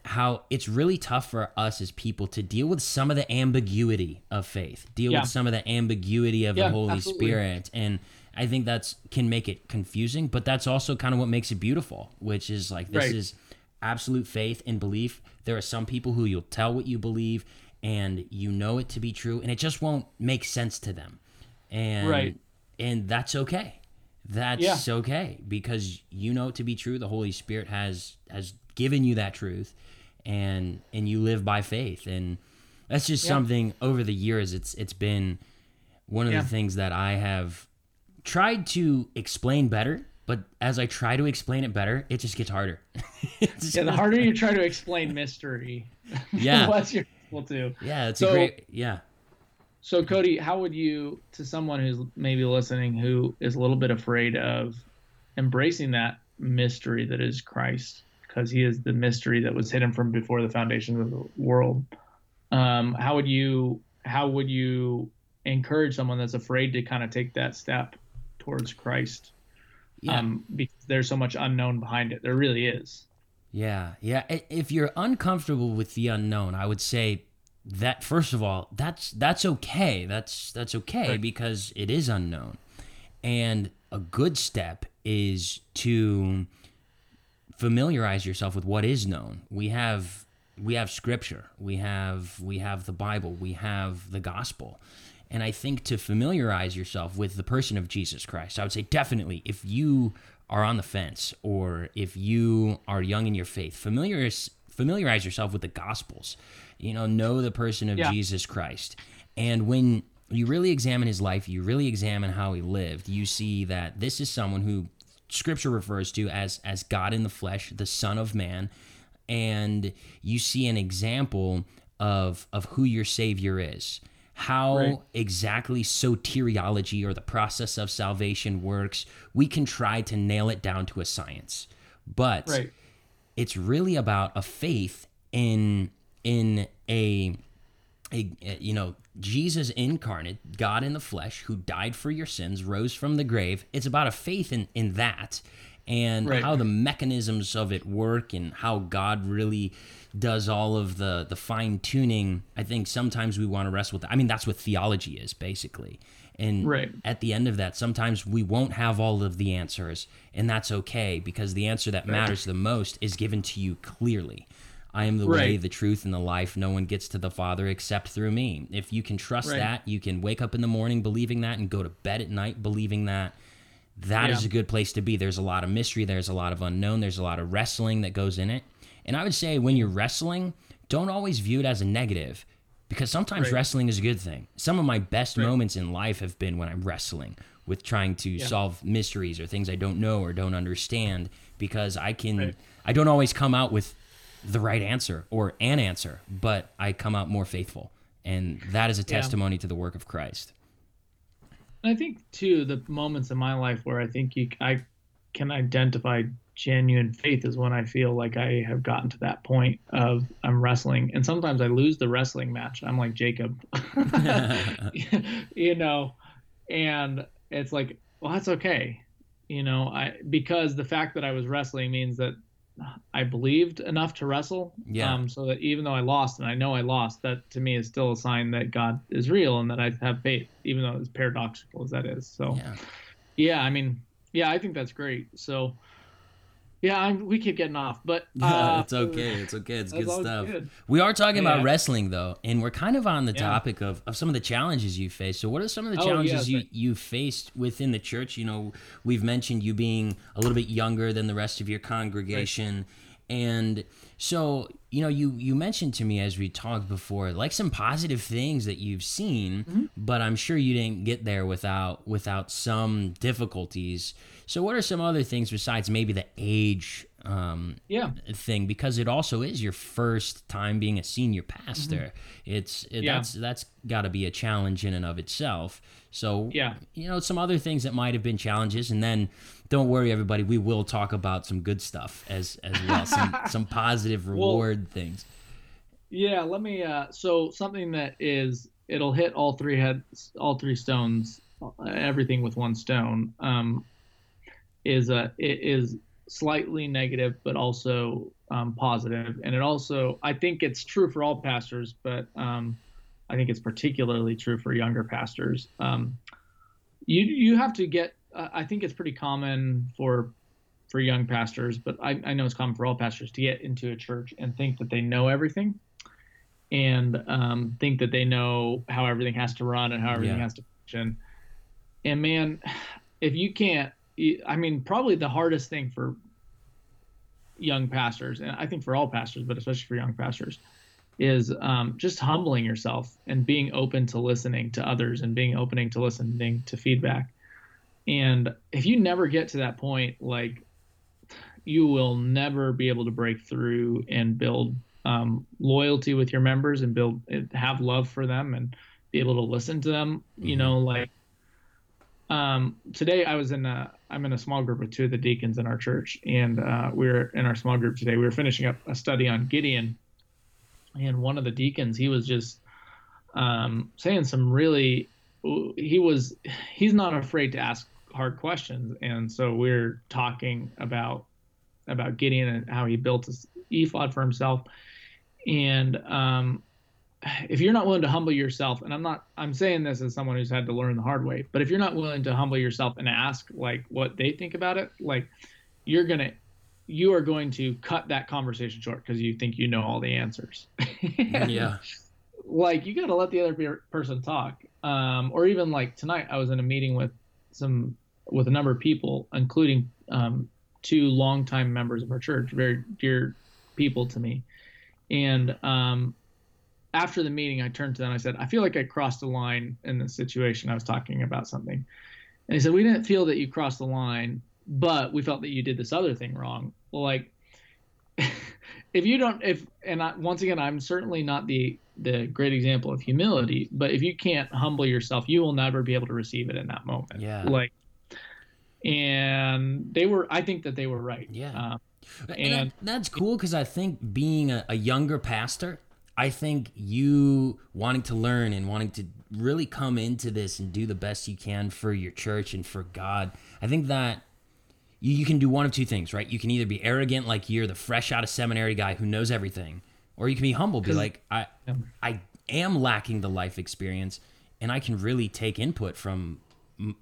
Speaker 1: how it's really tough for us as people to deal with some of the ambiguity of faith, deal
Speaker 3: Yeah.
Speaker 1: with some of the ambiguity of
Speaker 3: Yeah,
Speaker 1: the Holy
Speaker 3: absolutely.
Speaker 1: Spirit, and I think that's can make it confusing, but that's also kind of what makes it beautiful, which is like this
Speaker 3: Right.
Speaker 1: is absolute faith and belief. There are some people who you'll tell what you believe and you know it to be true, and it just won't make sense to them, and
Speaker 3: Right.
Speaker 1: and that's okay. That's
Speaker 3: Yeah.
Speaker 1: okay because you know it to be true. The Holy Spirit has has given you that truth, and and you live by faith, and that's just
Speaker 3: Yeah.
Speaker 1: something over the years. It's it's been one of
Speaker 3: Yeah.
Speaker 1: the things that I have tried to explain better. But as I try to explain it better, it just gets harder. It's
Speaker 3: Yeah, the harder you try to explain mystery,
Speaker 1: Yeah.
Speaker 3: the less you're able to.
Speaker 1: yeah, it's
Speaker 3: So-
Speaker 1: a great yeah.
Speaker 3: So, Cody, how would you, to someone who's maybe listening who is a little bit afraid of embracing that mystery that is Christ, because he is the mystery that was hidden from before the foundations of the world, um, how would you, how would you encourage someone that's afraid to kind of take that step towards Christ?
Speaker 1: Yeah.
Speaker 3: Um, because there's so much unknown behind it. There really is.
Speaker 1: Yeah, yeah. If you're uncomfortable with the unknown, I would say that first of all, that's that's okay. That's that's okay
Speaker 3: Right.
Speaker 1: because it is unknown. And a good step is to familiarize yourself with what is known. We have we have scripture. We have we have the Bible. We have the gospel. And I think to familiarize yourself with the person of Jesus Christ, I would say definitely if you are on the fence or if you are young in your faith, familiarize familiarize yourself with the gospels. You know, know the person of
Speaker 3: Yeah.
Speaker 1: Jesus Christ. And when you really examine his life, you really examine how he lived, you see that this is someone who scripture refers to as as God in the flesh, the son of man, and you see an example of of who your savior is. How
Speaker 3: Right.
Speaker 1: exactly soteriology or the process of salvation works, we can try to nail it down to a science. But
Speaker 3: Right.
Speaker 1: it's really about a faith in in a, a you know Jesus incarnate, God in the flesh, who died for your sins, rose from the grave. It's about a faith in in that and
Speaker 3: Right.
Speaker 1: how the mechanisms of it work and how God really does all of the the fine tuning. I think sometimes we want to wrestle with that. I mean, that's what theology is basically. And
Speaker 3: Right.
Speaker 1: at the end of that, sometimes we won't have all of the answers, and that's okay because the answer that matters the most is given to you clearly. I am the way, the truth, and the life. No one gets to the Father except through me. If you can trust
Speaker 3: Right.
Speaker 1: that, you can wake up in the morning believing that and go to bed at night believing that. That is
Speaker 3: Yeah.
Speaker 1: a good place to be. There's a lot of mystery, there's a lot of unknown, there's a lot of wrestling that goes in it. And I would say when you're wrestling, don't always view it as a negative because sometimes
Speaker 3: Right.
Speaker 1: wrestling is a good thing. Some of my best
Speaker 3: Right.
Speaker 1: moments in life have been when I'm wrestling with trying to solve mysteries or things I don't know or don't understand because I can
Speaker 3: Right.
Speaker 1: I don't always come out with the right answer or an answer, but I come out more faithful. And that is a
Speaker 3: Yeah.
Speaker 1: testimony to the work of Christ.
Speaker 3: And I think too the moments in my life where I think you I can identify genuine faith is when I feel like I have gotten to that point of I'm wrestling, and sometimes I lose the wrestling match. I'm like Jacob, you know, and it's like, well, that's okay, you know, I because the fact that I was wrestling means that I believed enough to wrestle.
Speaker 1: Yeah.
Speaker 3: Um, so that even though I lost, and I know I lost, that to me is still a sign that God is real and that I have faith, even though as paradoxical as that is. So,
Speaker 1: Yeah.
Speaker 3: yeah, I mean, yeah, I think that's great. So, yeah, I'm, we keep getting off, but
Speaker 1: Yeah,
Speaker 3: uh,
Speaker 1: it's okay. It's okay. It's good stuff.
Speaker 3: good.
Speaker 1: We are talking about wrestling though, and we're kind of on the
Speaker 3: Yeah.
Speaker 1: topic of, of some of the challenges you face. So, what are some of the
Speaker 3: Oh,
Speaker 1: challenges
Speaker 3: yeah,
Speaker 1: you
Speaker 3: right.
Speaker 1: you faced within the church? You know, we've mentioned you being a little bit younger than the rest of your congregation, and So, you know, you you mentioned to me as we talked before, like some positive things that you've seen, mm-hmm. but I'm sure you didn't get there without without some difficulties. So, what are some other things besides maybe the age um,
Speaker 3: yeah.
Speaker 1: thing? Because it also is your first time being a senior pastor. Mm-hmm. It's it, yeah. that's that's got to be a challenge in and of itself. So,
Speaker 3: yeah,
Speaker 1: you know, some other things that might have been challenges, and then don't worry, everybody. We will talk about some good stuff as as well, some some positive reward well, things.
Speaker 3: Yeah, let me. Uh, so something that is it'll hit all three heads, all three stones, uh, everything with one stone. Um, is uh, it is slightly negative, but also um, positive, and it also I think it's true for all pastors, but um, I think it's particularly true for younger pastors. Um, you you have to get I think it's pretty common for for young pastors, but I, I, know it's common for all pastors to get into a church and think that they know everything, and um, think that they know how everything has to run and how everything yeah. has to function. And man, if you can't, I mean, probably the hardest thing for young pastors, and I think for all pastors, but especially for young pastors, is um, just humbling yourself and being open to listening to others and being opening to listening to feedback and if you never get to that point, like you will never be able to break through and build um, loyalty with your members and build have love for them and be able to listen to them. Mm-hmm. You know, like um, today I was in a I'm in a small group with two of the deacons in our church, and uh, we are in our small group today. We were finishing up a study on Gideon, and one of the deacons he was just um, saying some really he was he's not afraid to ask hard questions. And so we're talking about about Gideon and how he built his ephod for himself. And um, if you're not willing to humble yourself, and I'm not, I'm saying this as someone who's had to learn the hard way, but if you're not willing to humble yourself and ask like what they think about it, like you're gonna, you are going to cut that conversation short because you think you know all the answers.
Speaker 1: yeah.
Speaker 3: Like you got to let the other person talk. Um, or even like tonight, I was in a meeting with some with a number of people, including um, two longtime members of our church, very dear people to me. And um, after the meeting, I turned to them. I said, "I feel like I crossed a line in this situation. I was talking about something." And he said, "We didn't feel that you crossed the line, but we felt that you did this other thing wrong." Well, like, if you don't, if and I, once again, I'm certainly not the the great example of humility, but if you can't humble yourself, you will never be able to receive it in that moment.
Speaker 1: Yeah.
Speaker 3: Like and they were. I think that they were right.
Speaker 1: Yeah, uh, and, and that's cool because I think being a, a younger pastor, I think you wanting to learn and wanting to really come into this and do the best you can for your church and for God. I think that you, you can do one of two things, right? You can either be arrogant, like you're the fresh out of seminary guy who knows everything, or you can be humble, be like, I. I am lacking the life experience, and I can really take input from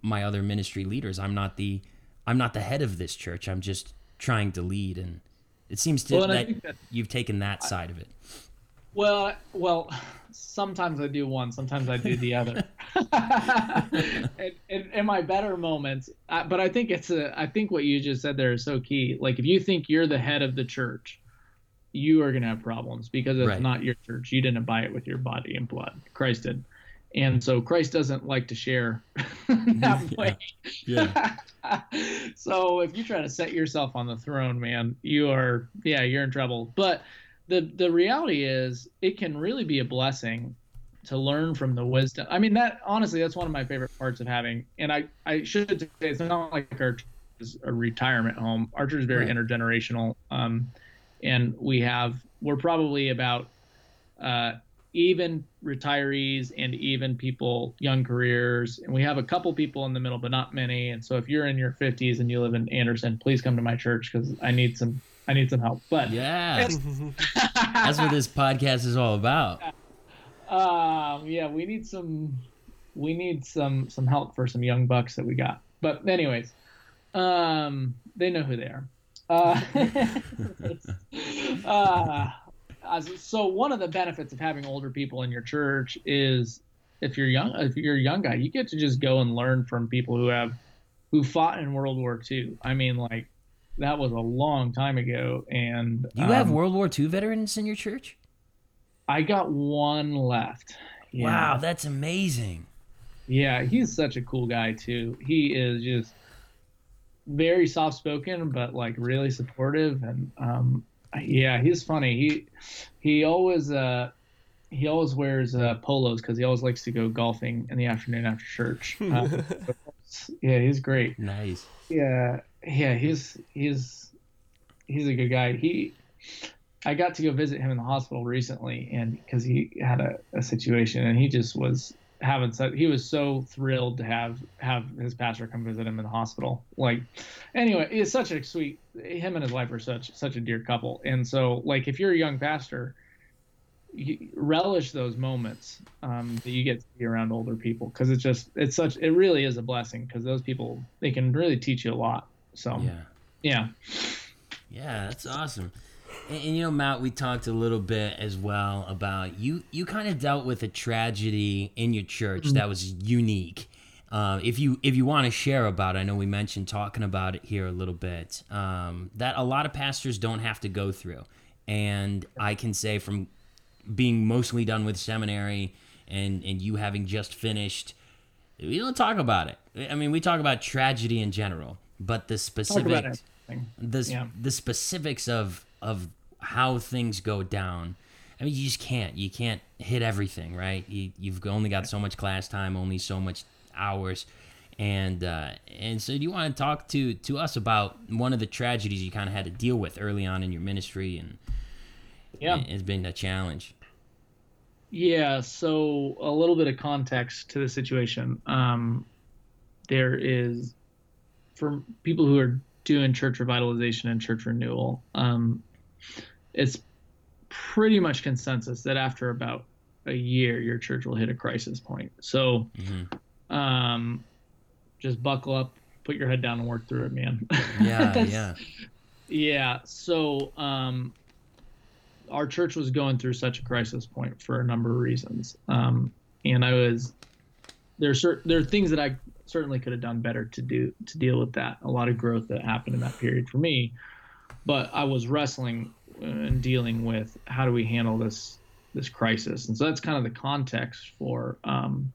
Speaker 1: my other ministry leaders. I'm not the I'm not the head of this church. I'm just trying to lead, and it seems to well, that, that, you've taken that side of it.
Speaker 3: Well, well, sometimes I do one, sometimes I do the other. in, in, in, my better moments, I, but I think it's a. I think what you just said there is so key. Like if you think you're the head of the church, you are going to have problems because it's right. not your church. You didn't buy it with your body and blood. Christ did and so Christ doesn't like to share that way.
Speaker 1: Yeah.
Speaker 3: yeah. so if you try to set yourself on the throne, man, you are yeah, you're in trouble. But the the reality is it can really be a blessing to learn from the wisdom. I mean that honestly that's one of my favorite parts of having and I I should say it's not like our is a retirement home. Our church is very right. intergenerational. Um and we have we're probably about uh even retirees and even people young careers. And we have a couple people in the middle but not many. And so if you're in your 50s and you live in anderson please come to my church because i need some i need some help. But
Speaker 1: yeah. That's what this podcast is all about.
Speaker 3: Um yeah we need some we need some some help for some young bucks that we got. But anyways um they know who they are. Uh, uh so one of the benefits of having older people in your church is if you're young if you're a young guy you get to just go and learn from people who have who fought in world war ii i mean like that was a long time ago. And
Speaker 1: you um, have World War II veterans in your church?
Speaker 3: I got one left.
Speaker 1: Yeah. Wow, that's amazing.
Speaker 3: Yeah, he's such a cool guy too. He is just very soft spoken, but like really supportive. And um, yeah, he's funny. He he always uh, he always wears uh, polos because he always likes to go golfing in the afternoon after church. Uh, yeah, he's great.
Speaker 1: Nice.
Speaker 3: Yeah, yeah, he's he's he's a good guy. He, I got to go visit him in the hospital recently, and because he had a, a situation, and he just was having such he was so thrilled to have have his pastor come visit him in the hospital. Like anyway it's such a sweet him and his wife are such such a dear couple. And so like if you're a young pastor relish those moments um, that you get to be around older people. Because it's just it's such it really is a blessing because those people they can really teach you a lot. So
Speaker 1: yeah.
Speaker 3: yeah.
Speaker 1: Yeah that's awesome and, and, you know matt we talked a little bit as well about you you kind of dealt with a tragedy in your church mm-hmm. that was unique uh, if you if you want to share about it, I know we mentioned talking about it here a little bit. Um, that a lot of pastors don't have to go through, and I can say from being mostly done with seminary and and you having just finished we don't talk about it i mean we talk about tragedy in general but the specific the, yeah. the specifics of of how things go down. I mean you just can't. You can't hit everything right? You, you've only got so much class time only so much hours. And uh, and so do you want to talk to to us about one of the tragedies you kind of had to deal with early on in your ministry and
Speaker 3: yeah.
Speaker 1: it's been a challenge.
Speaker 3: Yeah, so a little bit of context to the situation. Um, there is, for people who are doing church revitalization and church renewal, um, it's pretty much consensus that after about a year, your church will hit a crisis point. So, mm-hmm. um, just buckle up, put your head down, and work through it, man.
Speaker 1: Yeah, yeah,
Speaker 3: yeah. So, um, our church was going through such a crisis point for a number of reasons, um, and I was there. Are there are things that I certainly could have done better to do to deal with that. A lot of growth that happened in that period for me, but I was wrestling and dealing with how do we handle this this crisis, and so that's kind of the context for. Um,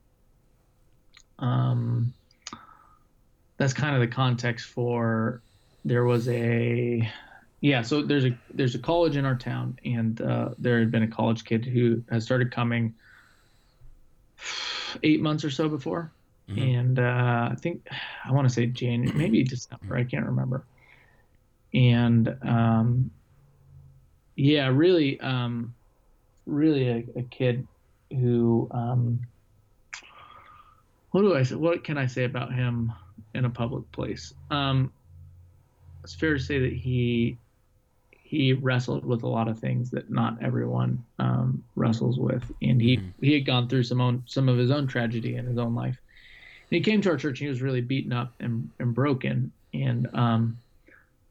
Speaker 3: um, that's kind of the context for there was a yeah, so there's a there's a college in our town, and uh, there had been a college kid who has started coming eight months or so before, mm-hmm. and uh, I think I want to say January, maybe December, I can't remember. And um, yeah, really, um, really a, a, kid who um, what do I say? What can I say about him in a public place? Um, it's fair to say that he he wrestled with a lot of things that not everyone um, wrestles with, and he mm-hmm. he had gone through some own some of his own tragedy in his own life. And he came to our church, and he was really beaten up and, and broken, and um,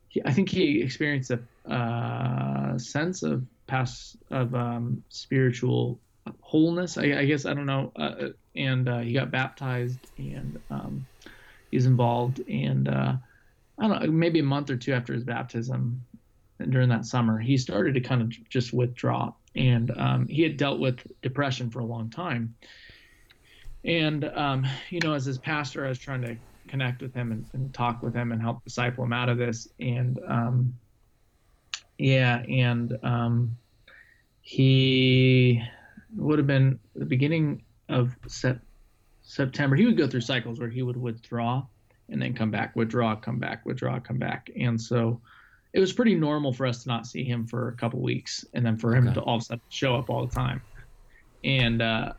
Speaker 3: he, I think he experienced a uh, sense of past of um, spiritual wholeness. I, I, guess I don't know, uh, and uh, he got baptized, and um, he's involved, and uh, I don't know, maybe a month or two after his baptism, during that summer, he started to kind of just withdraw. And um, he had dealt with depression for a long time. And, um, you know, as his pastor, I was trying to connect with him and, and talk with him and help disciple him out of this. And, um, yeah, and um, he would have been the beginning of sep- September. He would go through cycles where he would withdraw and then come back, withdraw, come back, withdraw, come back. And so, it was pretty normal for us to not see him for a couple weeks and then for him okay. to all of a sudden show up all the time. And uh,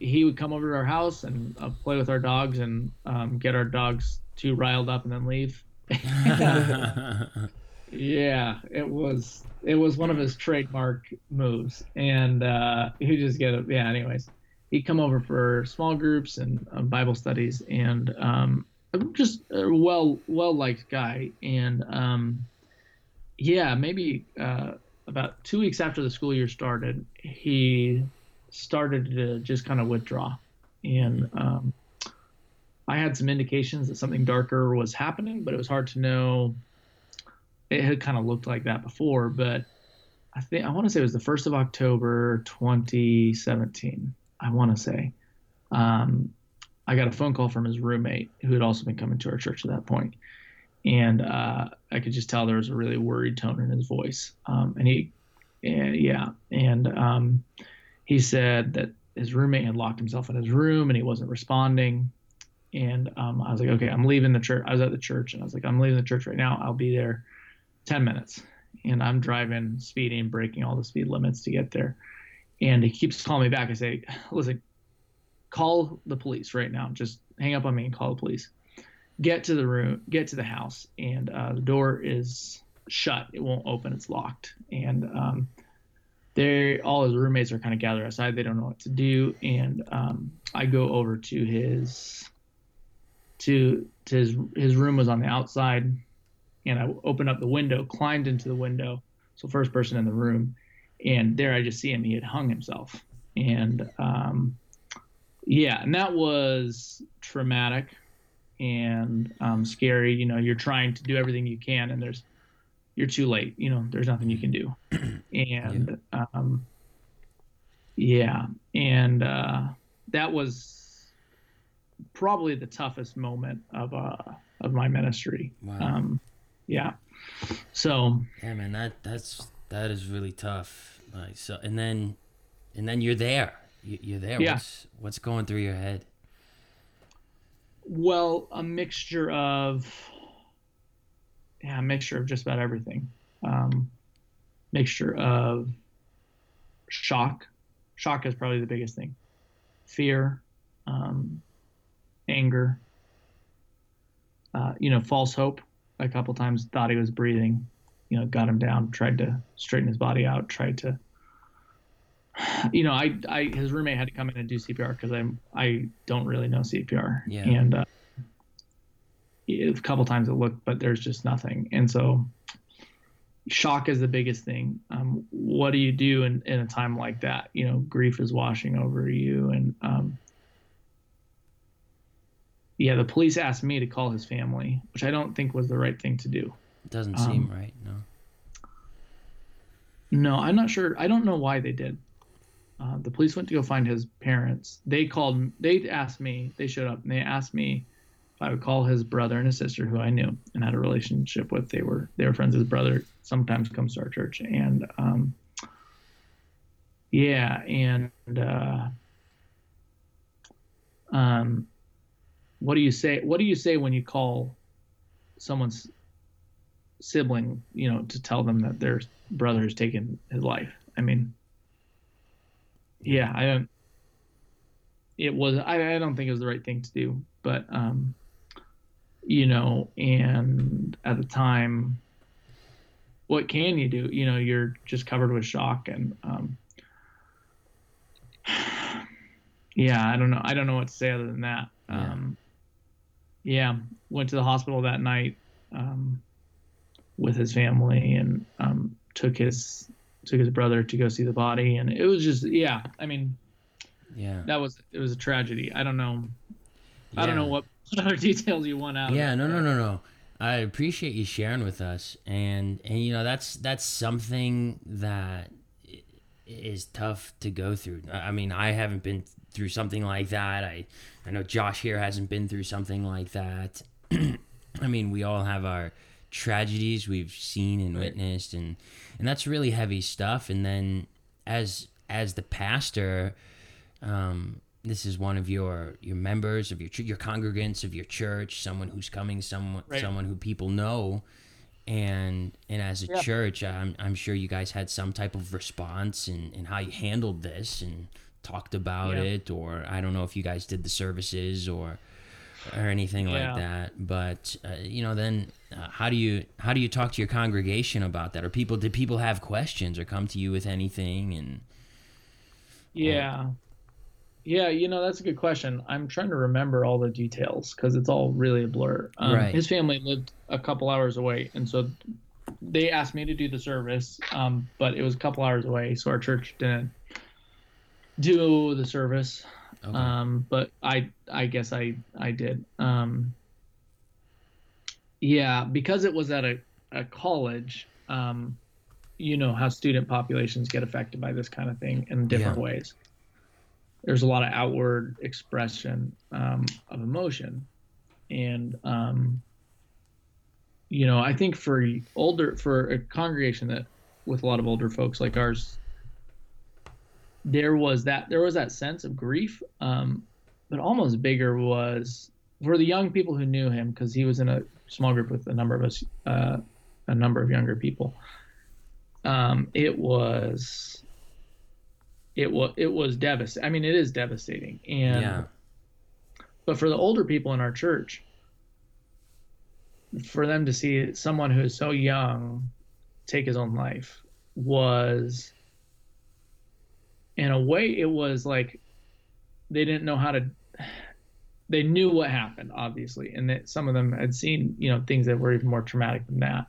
Speaker 3: he would come over to our house and uh, play with our dogs and um, get our dogs too riled up and then leave. yeah, it was it was one of his trademark moves, and uh, he just get. Yeah, anyways, he'd come over for small groups and uh, Bible studies, and um, just a well well liked guy, and um, yeah, maybe uh, about two weeks after the school year started, he started to just kind of withdraw. And um, I had some indications that something darker was happening, but it was hard to know it had kind of looked like that before, but I think I want to say it was the first of October, 2017. I want to say, um, I got a phone call from his roommate who had also been coming to our church at that point, and uh, I could just tell there was a really worried tone in his voice. Um, and he, and yeah, and um, he said that his roommate had locked himself in his room and he wasn't responding. And um, I was like, okay, I'm leaving the church. I was at the church and I was like, I'm leaving the church right now. I'll be there 10 minutes. And I'm driving, speeding, breaking all the speed limits to get there. And he keeps calling me back. I say, listen, call the police right now. Just hang up on me and call the police. Get to the room, get to the house, and uh, the door is shut. It won't open. It's locked. And um, they all his roommates are kind of gathered outside. They don't know what to do. And um, I go over to his to to his his room was on the outside, and I opened up the window, climbed into the window, so first person in the room, and there I just see him. He had hung himself, and um, yeah, and that was traumatic and um, scary. You know, you're trying to do everything you can, and there's you're too late. You know, there's nothing you can do, and yeah, um, yeah and uh, that was probably the toughest moment of uh of my ministry. Wow. Um, yeah. So.
Speaker 1: Yeah, man, that that's that is really tough. Like so, and then, and then you're there. You, are there. Yeah. What's what's going through your head?
Speaker 3: Well, a mixture of. Yeah, a mixture of just about everything. Um, mixture of shock. Shock is probably the biggest thing. Fear, um, anger, uh, you know, false hope. A couple times thought he was breathing, you know, got him down, tried to straighten his body out, tried to, you know, I, I, his roommate had to come in and do CPR because I'm, I don't really know CPR. Yeah. And, uh, a couple times it looked, but there's just nothing. And so shock is the biggest thing. Um, what do you do in, in a time like that? You know, grief is washing over you and, um, yeah, the police asked me to call his family, which I don't think was the right thing to do.
Speaker 1: It doesn't seem um, right, no.
Speaker 3: No, I'm not sure. I don't know why they did. Uh, the police went to go find his parents. They called. They asked me. They showed up and they asked me if I would call his brother and his sister, who I knew and had a relationship with. They were they were friends. His brother sometimes comes to our church, and um, yeah, and uh, um, what do you say what do you say when you call someone's sibling you know to tell them that their brother has taken his life? I mean yeah i don't it was I, I don't think it was the right thing to do but um you know and at the time what can you do? You know you're just covered with shock and um yeah i don't know i don't know what to say other than that. Yeah. um yeah, went to the hospital that night um, with his family and um, took his took his brother to go see the body, and it was just yeah. I mean, yeah, that was it was a tragedy. I don't know. Yeah. I don't know what other details you want out.
Speaker 1: Yeah, no, no, no, no. I appreciate you sharing with us, and and you know that's that's something that is tough to go through. I mean, I haven't been through something like that. I I know Josh here hasn't been through something like that. I mean, we all have our tragedies we've seen and witnessed and and that's really heavy stuff and then as as the pastor um this is one of your your members of your your congregants of your church someone who's coming someone right. someone who people know and and as a yeah. church I'm, I'm sure you guys had some type of response and and how you handled this and talked about yeah. it or I don't know if you guys did the services or or anything yeah. like that but uh, you know then uh, how do you how do you talk to your congregation about that or people did people have questions or come to you with anything and
Speaker 3: yeah yeah you know that's a good question i'm trying to remember all the details because it's all really a blur um, right. his family lived a couple hours away and so they asked me to do the service um, but it was a couple hours away so our church didn't do the service. Okay. Um, but I I guess I I did. Um, yeah, because it was at a a college, um, you know how student populations get affected by this kind of thing in different yeah. ways. There's a lot of outward expression um, of emotion, and um, you know, I think for older for a congregation that with a lot of older folks like ours, there was that there was that sense of grief, um, but almost bigger was for the young people who knew him because he was in a small group with a number of us, uh, a number of younger people. Um, it was, it was, it was devastating. I mean, it is devastating, and yeah. but for the older people in our church, for them to see someone who is so young take his own life was in a way it was like they didn't know how to they knew what happened obviously and that some of them had seen you know things that were even more traumatic than that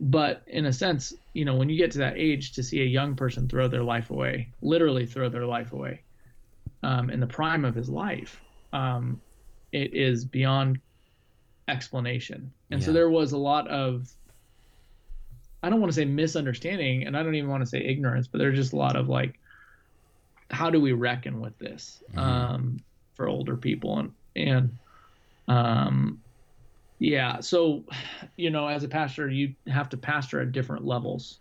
Speaker 3: but in a sense you know when you get to that age to see a young person throw their life away literally throw their life away um, in the prime of his life um, it is beyond explanation and yeah. so there was a lot of i don't want to say misunderstanding and i don't even want to say ignorance but there's just a lot of like how do we reckon with this mm-hmm. um, for older people? And and um, yeah so you know as a pastor you have to pastor at different levels.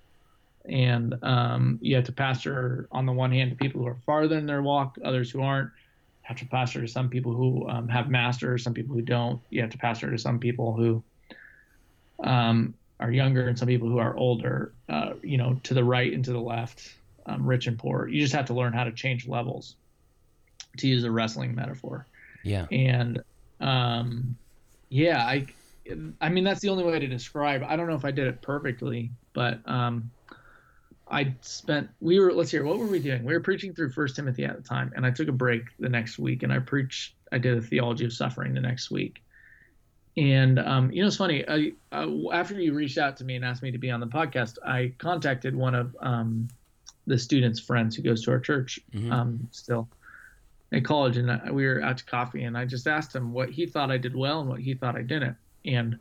Speaker 3: And um, you have to pastor on the one hand to people who are farther in their walk others who aren't. You have to pastor to some people who um, have masters some people who don't. You have to pastor to some people who um, are younger and some people who are older uh, you know to the right and to the left um, rich and poor. You just have to learn how to change levels, to use a wrestling metaphor.
Speaker 1: Yeah.
Speaker 3: And um, yeah, I, I mean that's the only way to describe. I don't know if I did it perfectly, but um, I spent. We were. Let's hear. What were we doing? We were preaching through First Timothy at the time, and I took a break the next week, and I preached. I did a theology of suffering the next week. And um, you know, it's funny. I, uh, after you reached out to me and asked me to be on the podcast, I contacted one of um, the student's friends who goes to our church mm-hmm. um, still in college, and I, we were out to coffee, and I just asked him what he thought I did well and what he thought I didn't, and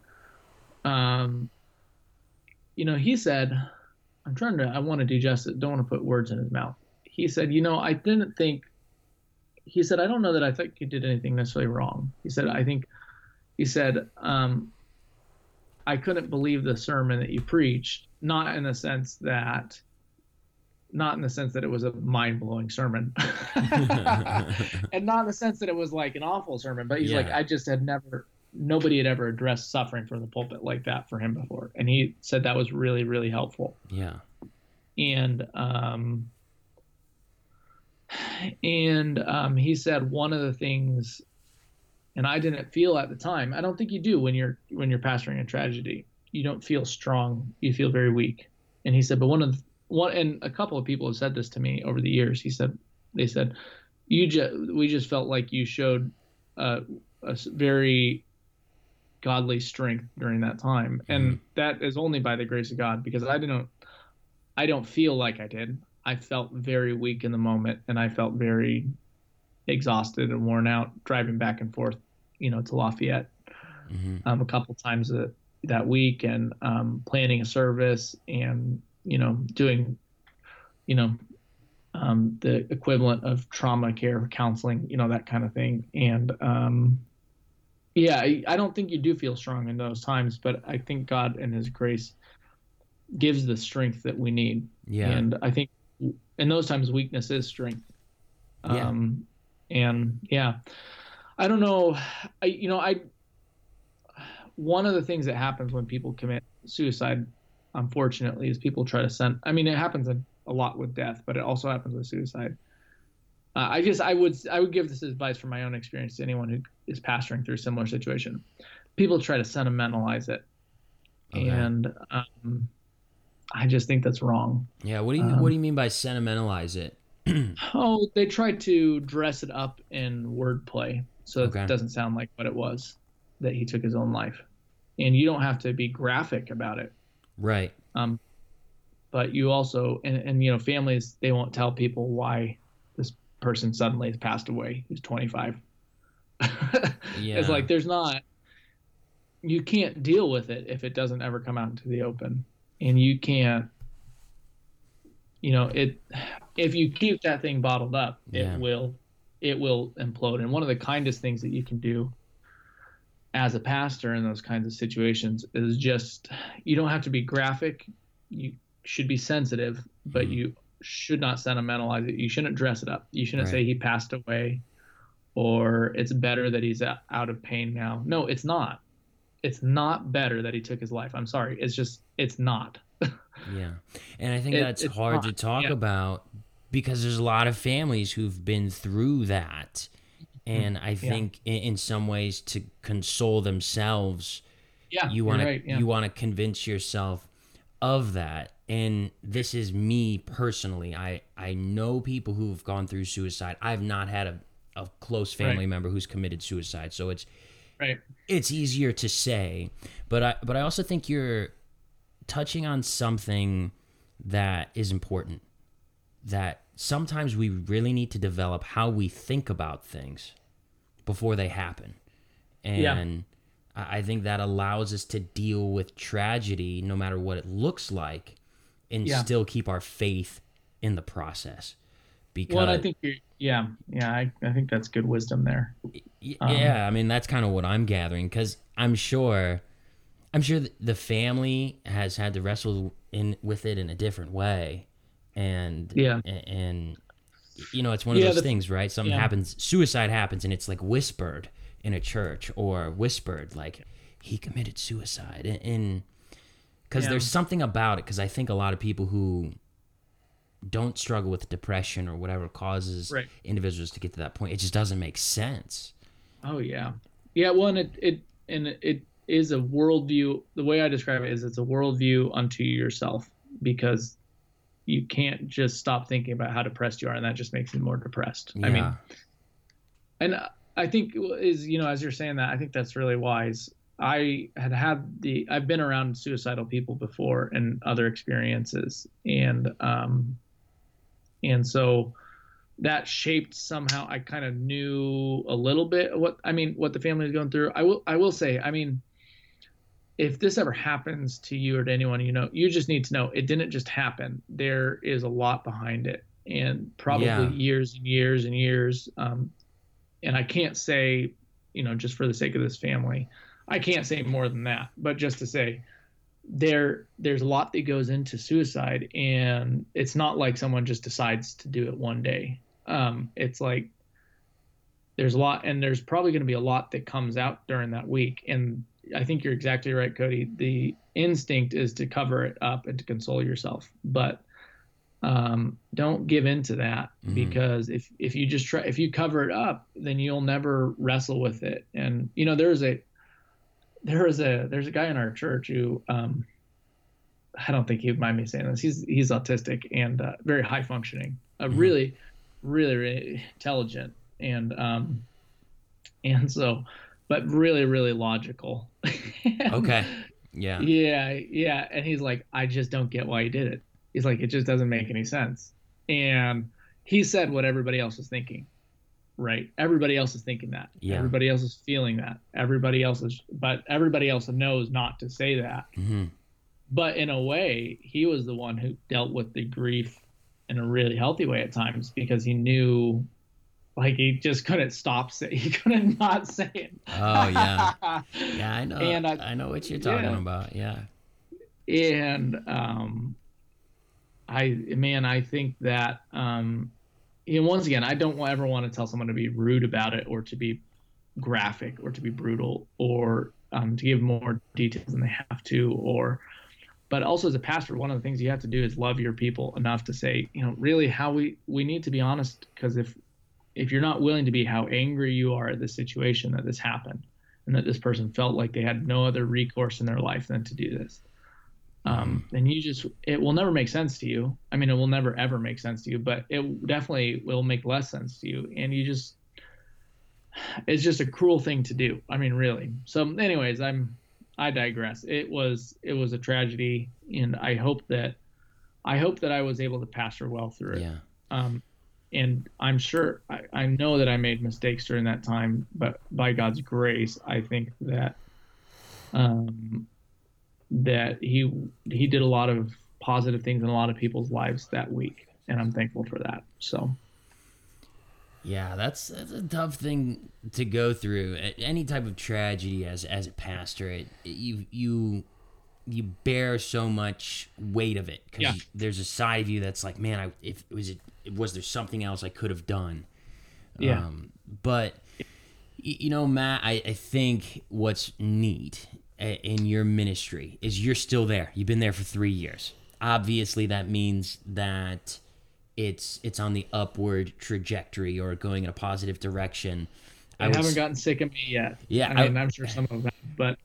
Speaker 3: um, you know, he said, "I'm trying to, I want to do justice, don't want to put words in his mouth." He said, "You know, I didn't think." He said, "I don't know that I think you did anything necessarily wrong." He said, "I think," he said, um, "I couldn't believe the sermon that you preached, not in the sense that." Not in the sense that it was a mind blowing sermon, and not in the sense that it was like an awful sermon. But he's yeah. like, I just had never, nobody had ever addressed suffering from the pulpit like that for him before, and he said that was really, really helpful.
Speaker 1: Yeah,
Speaker 3: and um, and um, he said one of the things, and I didn't feel at the time. I don't think you do when you're when you're pastoring a tragedy. You don't feel strong. You feel very weak. And he said, but one of the one and a couple of people have said this to me over the years. He said they said you just we just felt like you showed a very godly strength during that time, mm-hmm. and that is only by the grace of God because I didn't I don't feel like I did. I felt very weak in the moment, and I felt very exhausted and worn out driving back and forth, you know, to Lafayette mm-hmm. um, a couple times a, that week and um, planning a service and you know, doing, you know, um, the equivalent of trauma care counseling, you know, that kind of thing. And um, yeah, I, I don't think you do feel strong in those times, but I think God and His grace gives the strength that we need. Yeah. And I think in those times, weakness is strength. Yeah. Um, and yeah, I don't know. I, you know, I, one of the things that happens when people commit suicide unfortunately, is people try to send. I mean, it happens a, a lot with death, but it also happens with suicide. Uh, I just I would I would give this advice from my own experience to anyone who is pastoring through a similar situation. People try to sentimentalize it, okay. and um, I just think that's wrong.
Speaker 1: Yeah, what do you um, what do you mean by sentimentalize it?
Speaker 3: oh, they try to dress it up in wordplay so okay. it doesn't sound like what it was that he took his own life, and you don't have to be graphic about it.
Speaker 1: Right.
Speaker 3: Um, but you also and, and you know families they won't tell people why this person suddenly has passed away who's 25 yeah. it's like there's not you can't deal with it if it doesn't ever come out into the open, and you can't. You know it. If you keep that thing bottled up, yeah. it will, it will implode. And one of the kindest things that you can do as a pastor in those kinds of situations is just you don't have to be graphic. You should be sensitive but mm-hmm. you should not sentimentalize it. You shouldn't dress it up. You shouldn't right. say he passed away or it's better that he's out of pain now. No it's not. It's not better that he took his life. I'm sorry. It's just it's not.
Speaker 1: Yeah. And i think it, that's hard not. to talk yeah. about because there's a lot of families who've been through that Mm-hmm. and I think yeah. in, in, some ways to console themselves,
Speaker 3: yeah,
Speaker 1: you want
Speaker 3: right,
Speaker 1: to yeah. you want to convince yourself of that. And this is me personally. I I know people who've gone through suicide. I've not had a, a close family right. member who's committed suicide, so it's
Speaker 3: right.
Speaker 1: It's easier to say, but I but I also think you're touching on something that is important. That sometimes we really need to develop how we think about things before they happen. And yeah. I think that allows us to deal with tragedy no matter what it looks like and yeah. still keep our faith in the process.
Speaker 3: Because well, I think yeah, yeah, I, I think that's good wisdom there.
Speaker 1: Um, yeah, I mean that's kind of what I'm gathering because I'm sure, I'm sure the family has had to wrestle in with it in a different way, and
Speaker 3: yeah
Speaker 1: and, you know it's one of yeah, those the, things right something yeah. happens suicide happens and it's like whispered in a church or whispered like he committed suicide and because yeah. there's something about it because i think a lot of people who don't struggle with depression or whatever causes
Speaker 3: right.
Speaker 1: individuals to get to that point it just doesn't make sense
Speaker 3: oh yeah yeah well and it, it and it is a worldview the way i describe it is it's a worldview unto yourself because you can't just stop thinking about how depressed you are, and that just makes you more depressed. Yeah. I mean, and I think is you know as you're saying that, I think that's really wise. I had had the I've been around suicidal people before and other experiences, and um, and so that shaped somehow. I kind of knew a little bit what I mean what the family was going through. I will I will say I mean if this ever happens to you or to anyone you know, you just need to know it didn't just happen. There is a lot behind it, and probably yeah. years and years and years. Um, and I can't say, you know, just for the sake of this family, I can't say more than that. But just to say, there there's a lot that goes into suicide, and it's not like someone just decides to do it one day. Um, it's like there's a lot, and there's probably going to be a lot that comes out during that week, and I think you're exactly right, Cody. The instinct is to cover it up and to console yourself, but um, don't give in to that mm-hmm. because if if you just try if you cover it up, then you'll never wrestle with it. And you know, there's a there is a there's a guy in our church who um, I don't think he'd mind me saying this. He's he's autistic and uh, very high functioning, uh, mm-hmm. really, really, really intelligent, and um, and so but really, really logical.
Speaker 1: okay. Yeah.
Speaker 3: Yeah. Yeah. And he's like, I just don't get why he did it. He's like, it just doesn't make any sense. And he said what everybody else is thinking. Right. Everybody else is thinking that. Yeah. Everybody else is feeling that. Everybody else is, but everybody else knows not to say that. Mm-hmm. But in a way, he was the one who dealt with the grief in a really healthy way at times because he knew like he just couldn't stop saying he couldn't not say it.
Speaker 1: oh yeah, yeah, I know. And I, I know what you're talking yeah. about. Yeah.
Speaker 3: And um, I man, I think that um, you know, once again, I don't ever want to tell someone to be rude about it or to be graphic or to be brutal or um, to give more details than they have to or but also as a pastor one of the things you have to do is love your people enough to say you know really how we we need to be honest because if if you're not willing to be how angry you are at the situation that this happened and that this person felt like they had no other recourse in their life than to do this um, then you just it will never make sense to you. I mean it will never ever make sense to you but it definitely will make less sense to you. And you just it's just a cruel thing to do. I mean really. So anyways i'm i digress. It was it was a tragedy and i hope that i hope that i was able to pastor well through it.
Speaker 1: Yeah.
Speaker 3: Um, and I'm sure I, I know that I made mistakes during that time, but by God's grace, I think that um, that he he did a lot of positive things in a lot of people's lives that week, and I'm thankful for that. So.
Speaker 1: Yeah, that's that's a tough thing to go through. Any type of tragedy as as a pastor, it, you you you bear so much weight of it because yeah. there's a side of you that's like, man, I if was it was there something else I could have done?
Speaker 3: Yeah. Um,
Speaker 1: but you know, Matt, I, I think what's neat in your ministry is you're still there. You've been there for three years. Obviously, that means that it's it's on the upward trajectory or going in a positive direction.
Speaker 3: I, I haven't gotten sick of me yet.
Speaker 1: Yeah,
Speaker 3: I mean, I, am sure some of them, but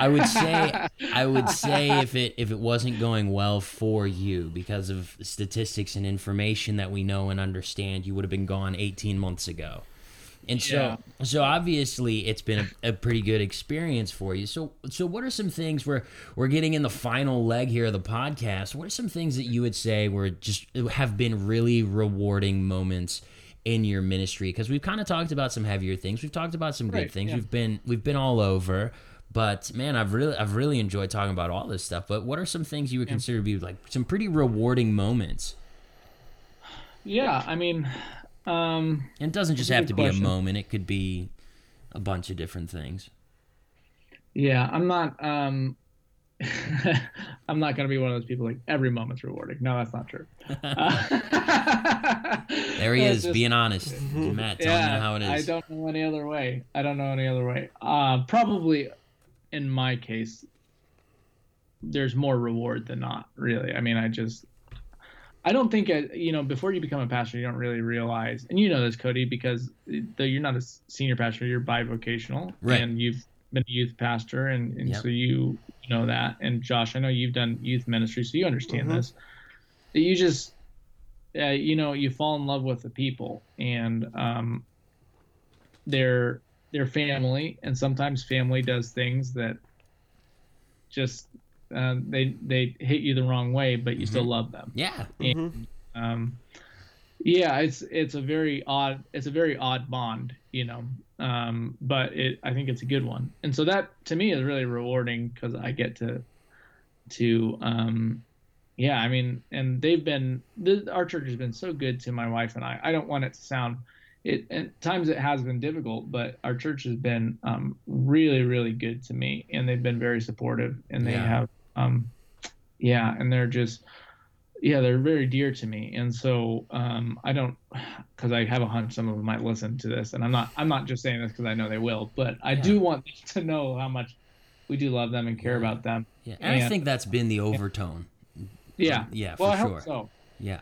Speaker 1: I would say I would say if it if it wasn't going well for you because of statistics and information that we know and understand, you would have been gone 18 months ago. And so, yeah. so obviously, it's been a, a, pretty good experience for you. So, so what are some things where we're getting in the final leg here of the podcast? What are some things that you would say were just have been really rewarding moments in your ministry? Because we've kind of talked about some heavier things. We've talked about some good right, things. Yeah. We've been we've been all over. But man, I've really I've really enjoyed talking about all this stuff. But what are some things you would yeah. consider to be like some pretty rewarding moments?
Speaker 3: Yeah, I mean, um,
Speaker 1: and it doesn't just have to question. be a moment; it could be a bunch of different things.
Speaker 3: Yeah, I'm not. Um, I'm not going to be one of those people like every moment's rewarding. No, that's not true.
Speaker 1: there he is, just, being honest. Matt, telling yeah, you how it is.
Speaker 3: I don't know any other way. I don't know any other way. Uh, probably, in my case, there's more reward than not. Really, I mean, I just I don't think uh, you know before you become a pastor, you don't really realize, and you know this, Cody, because though you're not a senior pastor, you're bivocational,
Speaker 1: right.
Speaker 3: and you've been a youth pastor, and, and yep. so you know that. And Josh, I know you've done youth ministry, so you understand mm-hmm. this. You just, uh, you know, you fall in love with the people, and um, their their family, and sometimes family does things that just uh, they they hit you the wrong way, but you mm-hmm. still love them.
Speaker 1: Yeah.
Speaker 3: And, mm-hmm. um, yeah, it's it's a very odd it's a very odd bond, you know. Um, but it I think it's a good one, and so that to me is really rewarding because I get to to um, yeah, I mean, and they've been the, our church has been so good to my wife and I. I don't want it to sound it at times it has been difficult, but our church has been um, really, really good to me, and they've been very supportive, and they yeah. have, um, yeah, and they're just, yeah, they're very dear to me, and so um, I don't, because I have a hunch some of them might listen to this, and I'm not, I'm not just saying this because I know they will, but I yeah. do want to know how much we do love them and care about them.
Speaker 1: Yeah, and, and I think that's been the overtone.
Speaker 3: Yeah,
Speaker 1: yeah,
Speaker 3: well,
Speaker 1: for
Speaker 3: I
Speaker 1: sure.
Speaker 3: so.
Speaker 1: Yeah,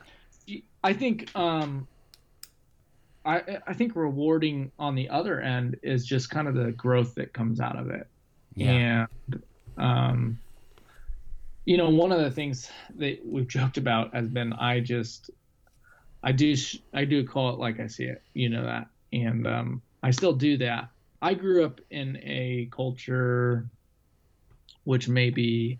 Speaker 3: I think um, I I think rewarding on the other end is just kind of the growth that comes out of it.
Speaker 1: Yeah.
Speaker 3: And um, you know, one of the things that we've joked about has been I just I do I do call it like I see it. You know that, and um, I still do that. I grew up in a culture which maybe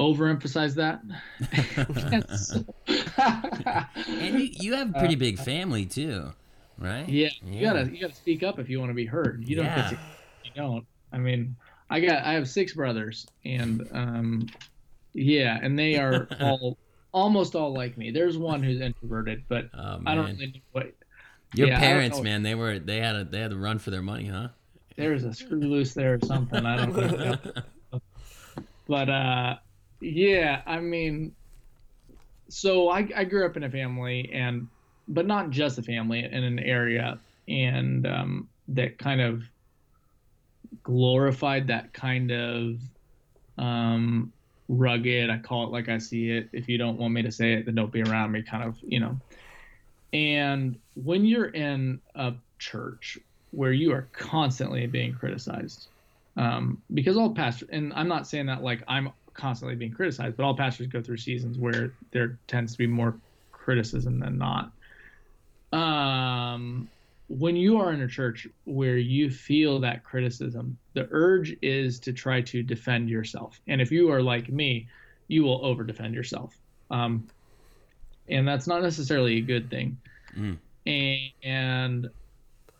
Speaker 3: overemphasize that.
Speaker 1: and you, you have a pretty big family too right?
Speaker 3: Yeah, yeah, you gotta you gotta speak up if you want to be heard. You don't yeah. to, you don't. I mean, I got I have six brothers, and um, yeah, and they are all almost all like me. There's one who's introverted, but oh, I don't really know what.
Speaker 1: Your yeah, parents, man, they were they had a they had to run for their money, huh?
Speaker 3: There's a screw loose there or something. I don't know. but uh, yeah, I mean, so I I grew up in a family, and but not just a family in an area and um, that kind of glorified that kind of um, rugged. I call it like i see it. If you don't want me to say it then don't be around me kind of you know. And when you're in a church where you are constantly being criticized um, because all pastors and i'm not saying that like i'm constantly being criticized but all pastors go through seasons where there tends to be more criticism than not. Um, when you are in a church where you feel that criticism, the urge is to try to defend yourself. And if you are like me, you will over defend yourself. Um, and that's not necessarily a good thing. Mm. And, and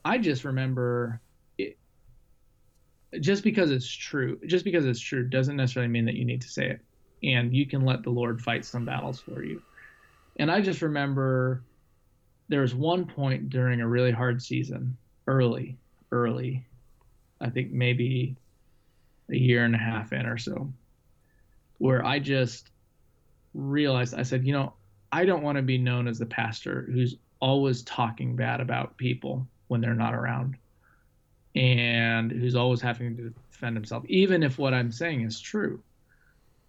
Speaker 3: I just remember it, just because it's true, just because it's true doesn't necessarily mean that you need to say it. And you can let the Lord fight some battles for you. And I just remember there was one point during a really hard season, early, early, I think maybe a year and a half in or so, where I just realized I said, you know, I don't want to be known as the pastor who's always talking bad about people when they're not around and who's always having to defend himself, even if what I'm saying is true.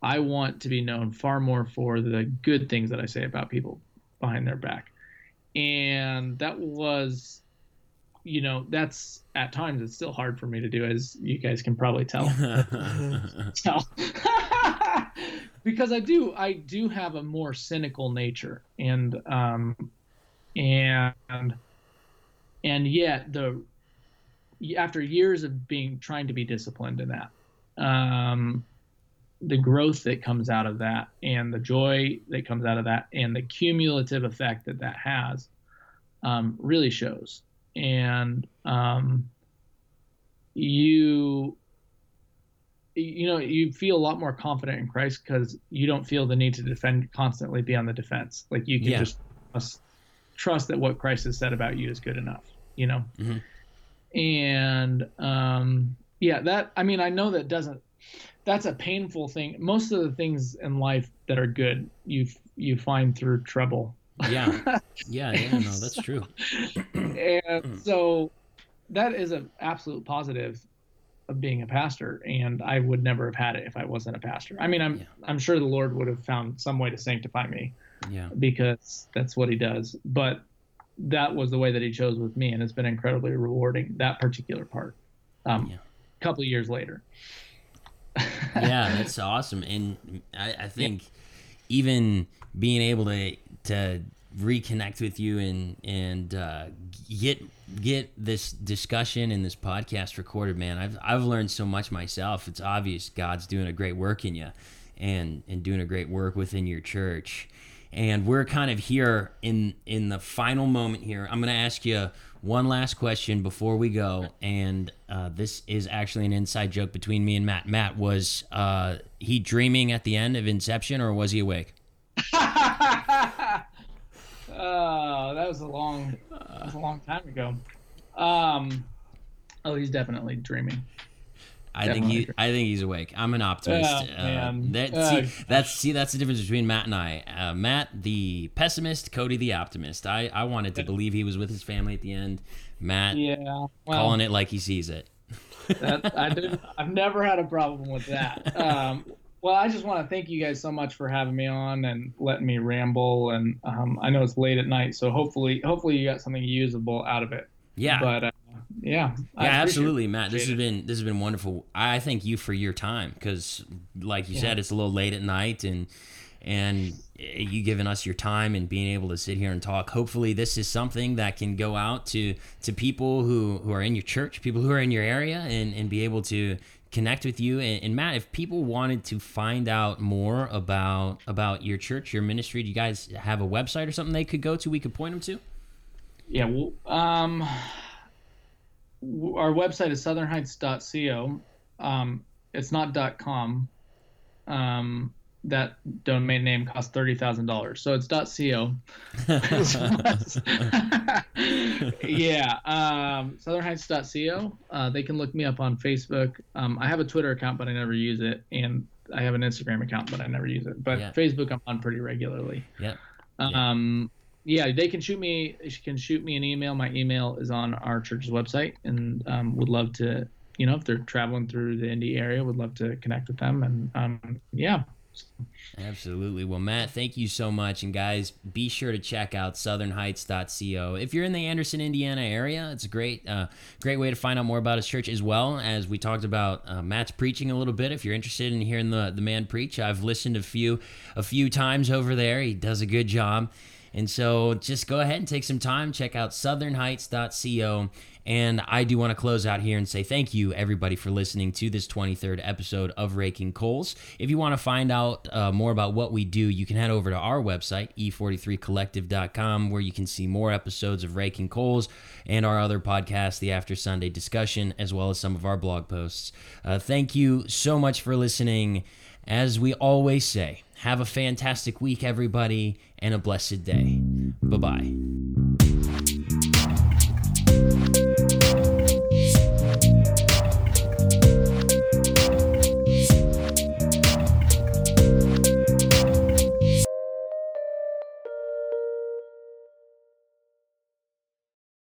Speaker 3: I want to be known far more for the good things that I say about people behind their back. And that was, you know, that's at times it's still hard for me to do, as you guys can probably tell. tell. because I do, I do have a more cynical nature, and um, and and yet the after years of being trying to be disciplined in that um, the growth that comes out of that and the joy that comes out of that and the cumulative effect that that has um, really shows. And um, you you know you feel a lot more confident in christ because you don't feel the need to defend constantly be on the defense. Like you can yeah. just trust, trust, that what christ has said about you is good enough you know? Mm-hmm. And um, yeah, that I mean I know that doesn't that's a painful thing. Most of the things in life that are good you you find through trouble.
Speaker 1: Yeah, yeah, yeah. No, that's true.
Speaker 3: and so that is an absolute positive of being a pastor and i would never have had it if i wasn't a pastor i mean i'm yeah. i'm sure the lord would have found some way to sanctify me
Speaker 1: yeah
Speaker 3: because that's what he does but that was the way that he chose with me, and it's been incredibly rewarding that particular part. Um, yeah. A couple of years later.
Speaker 1: Yeah, that's awesome, and I, I think yeah. even being able to to reconnect with you and and uh, get get this discussion and this podcast recorded, man. I've I've learned so much myself. It's obvious God's doing a great work in you, and and doing a great work within your church and we're kind of here in in the final moment here. I'm going to ask you one last question before we go, and uh, this is actually an inside joke between me and Matt. Matt was uh, he dreaming at the end of Inception, or was he awake?
Speaker 3: oh, that was a long, that was a long time ago. Um, oh, he's definitely dreaming.
Speaker 1: I think he. I think he's awake. I'm an optimist. Uh, that, uh, see, that's see, that's the difference between Matt and I. Uh, Matt, the pessimist. Cody, the optimist. I, I wanted to believe he was with his family at the end. Matt,
Speaker 3: yeah, well,
Speaker 1: calling it like he sees it.
Speaker 3: that, I did, I've never had a problem with that. Um, well, I just want to thank you guys so much for having me on and letting me ramble. And um, I know it's late at night, so hopefully, hopefully you got something usable out of it.
Speaker 1: Yeah.
Speaker 3: But uh, yeah.
Speaker 1: Yeah, absolutely, Matt. This has been this has been wonderful. I thank you for your time because, like you yeah. said, it's a little late at night and and you giving us your time and being able to sit here and talk. Hopefully, this is something that can go out to to people who who are in your church, people who are in your area, and and be able to connect with you and, and, matt if people wanted to find out more about about your church your ministry do you guys have a website or something they could go to we could point them to
Speaker 3: yeah well um our website is southernheights.co. Um, it's not .com. Um, that domain name costs thirty thousand dollars, so it's .co. yeah, um, southernheights.co. Uh, they can look me up on Facebook. Um, I have a Twitter account, but I never use it, and I have an Instagram account, but I never use it. But yeah. Facebook, I'm on pretty regularly.
Speaker 1: Yeah.
Speaker 3: Um, yeah, they can shoot me. She Can shoot me an email. My email is on our church's website, and um, would love to. You know, if they're traveling through the Indy area, would love to connect with them. And um, yeah.
Speaker 1: Absolutely. Well, Matt, thank you so much. And guys, be sure to check out southernheights.co. If you're in the Anderson, Indiana area, it's a great, uh, great way to find out more about his church as well as we talked about uh, Matt's preaching a little bit. If you're interested in hearing the, the man preach, I've listened a few, a few times over there. He does a good job. And so just go ahead and take some time, check out southernheights.co. And I do want to close out here and say thank you, everybody, for listening to this 23rd episode of Raking Coals. If you want to find out uh, more about what we do, you can head over to our website, e43collective.com, where you can see more episodes of Raking Coals and our other podcast, the After Sunday Discussion, as well as some of our blog posts. Uh, thank you so much for listening. As we always say, have a fantastic week, everybody, and a blessed day. Bye bye.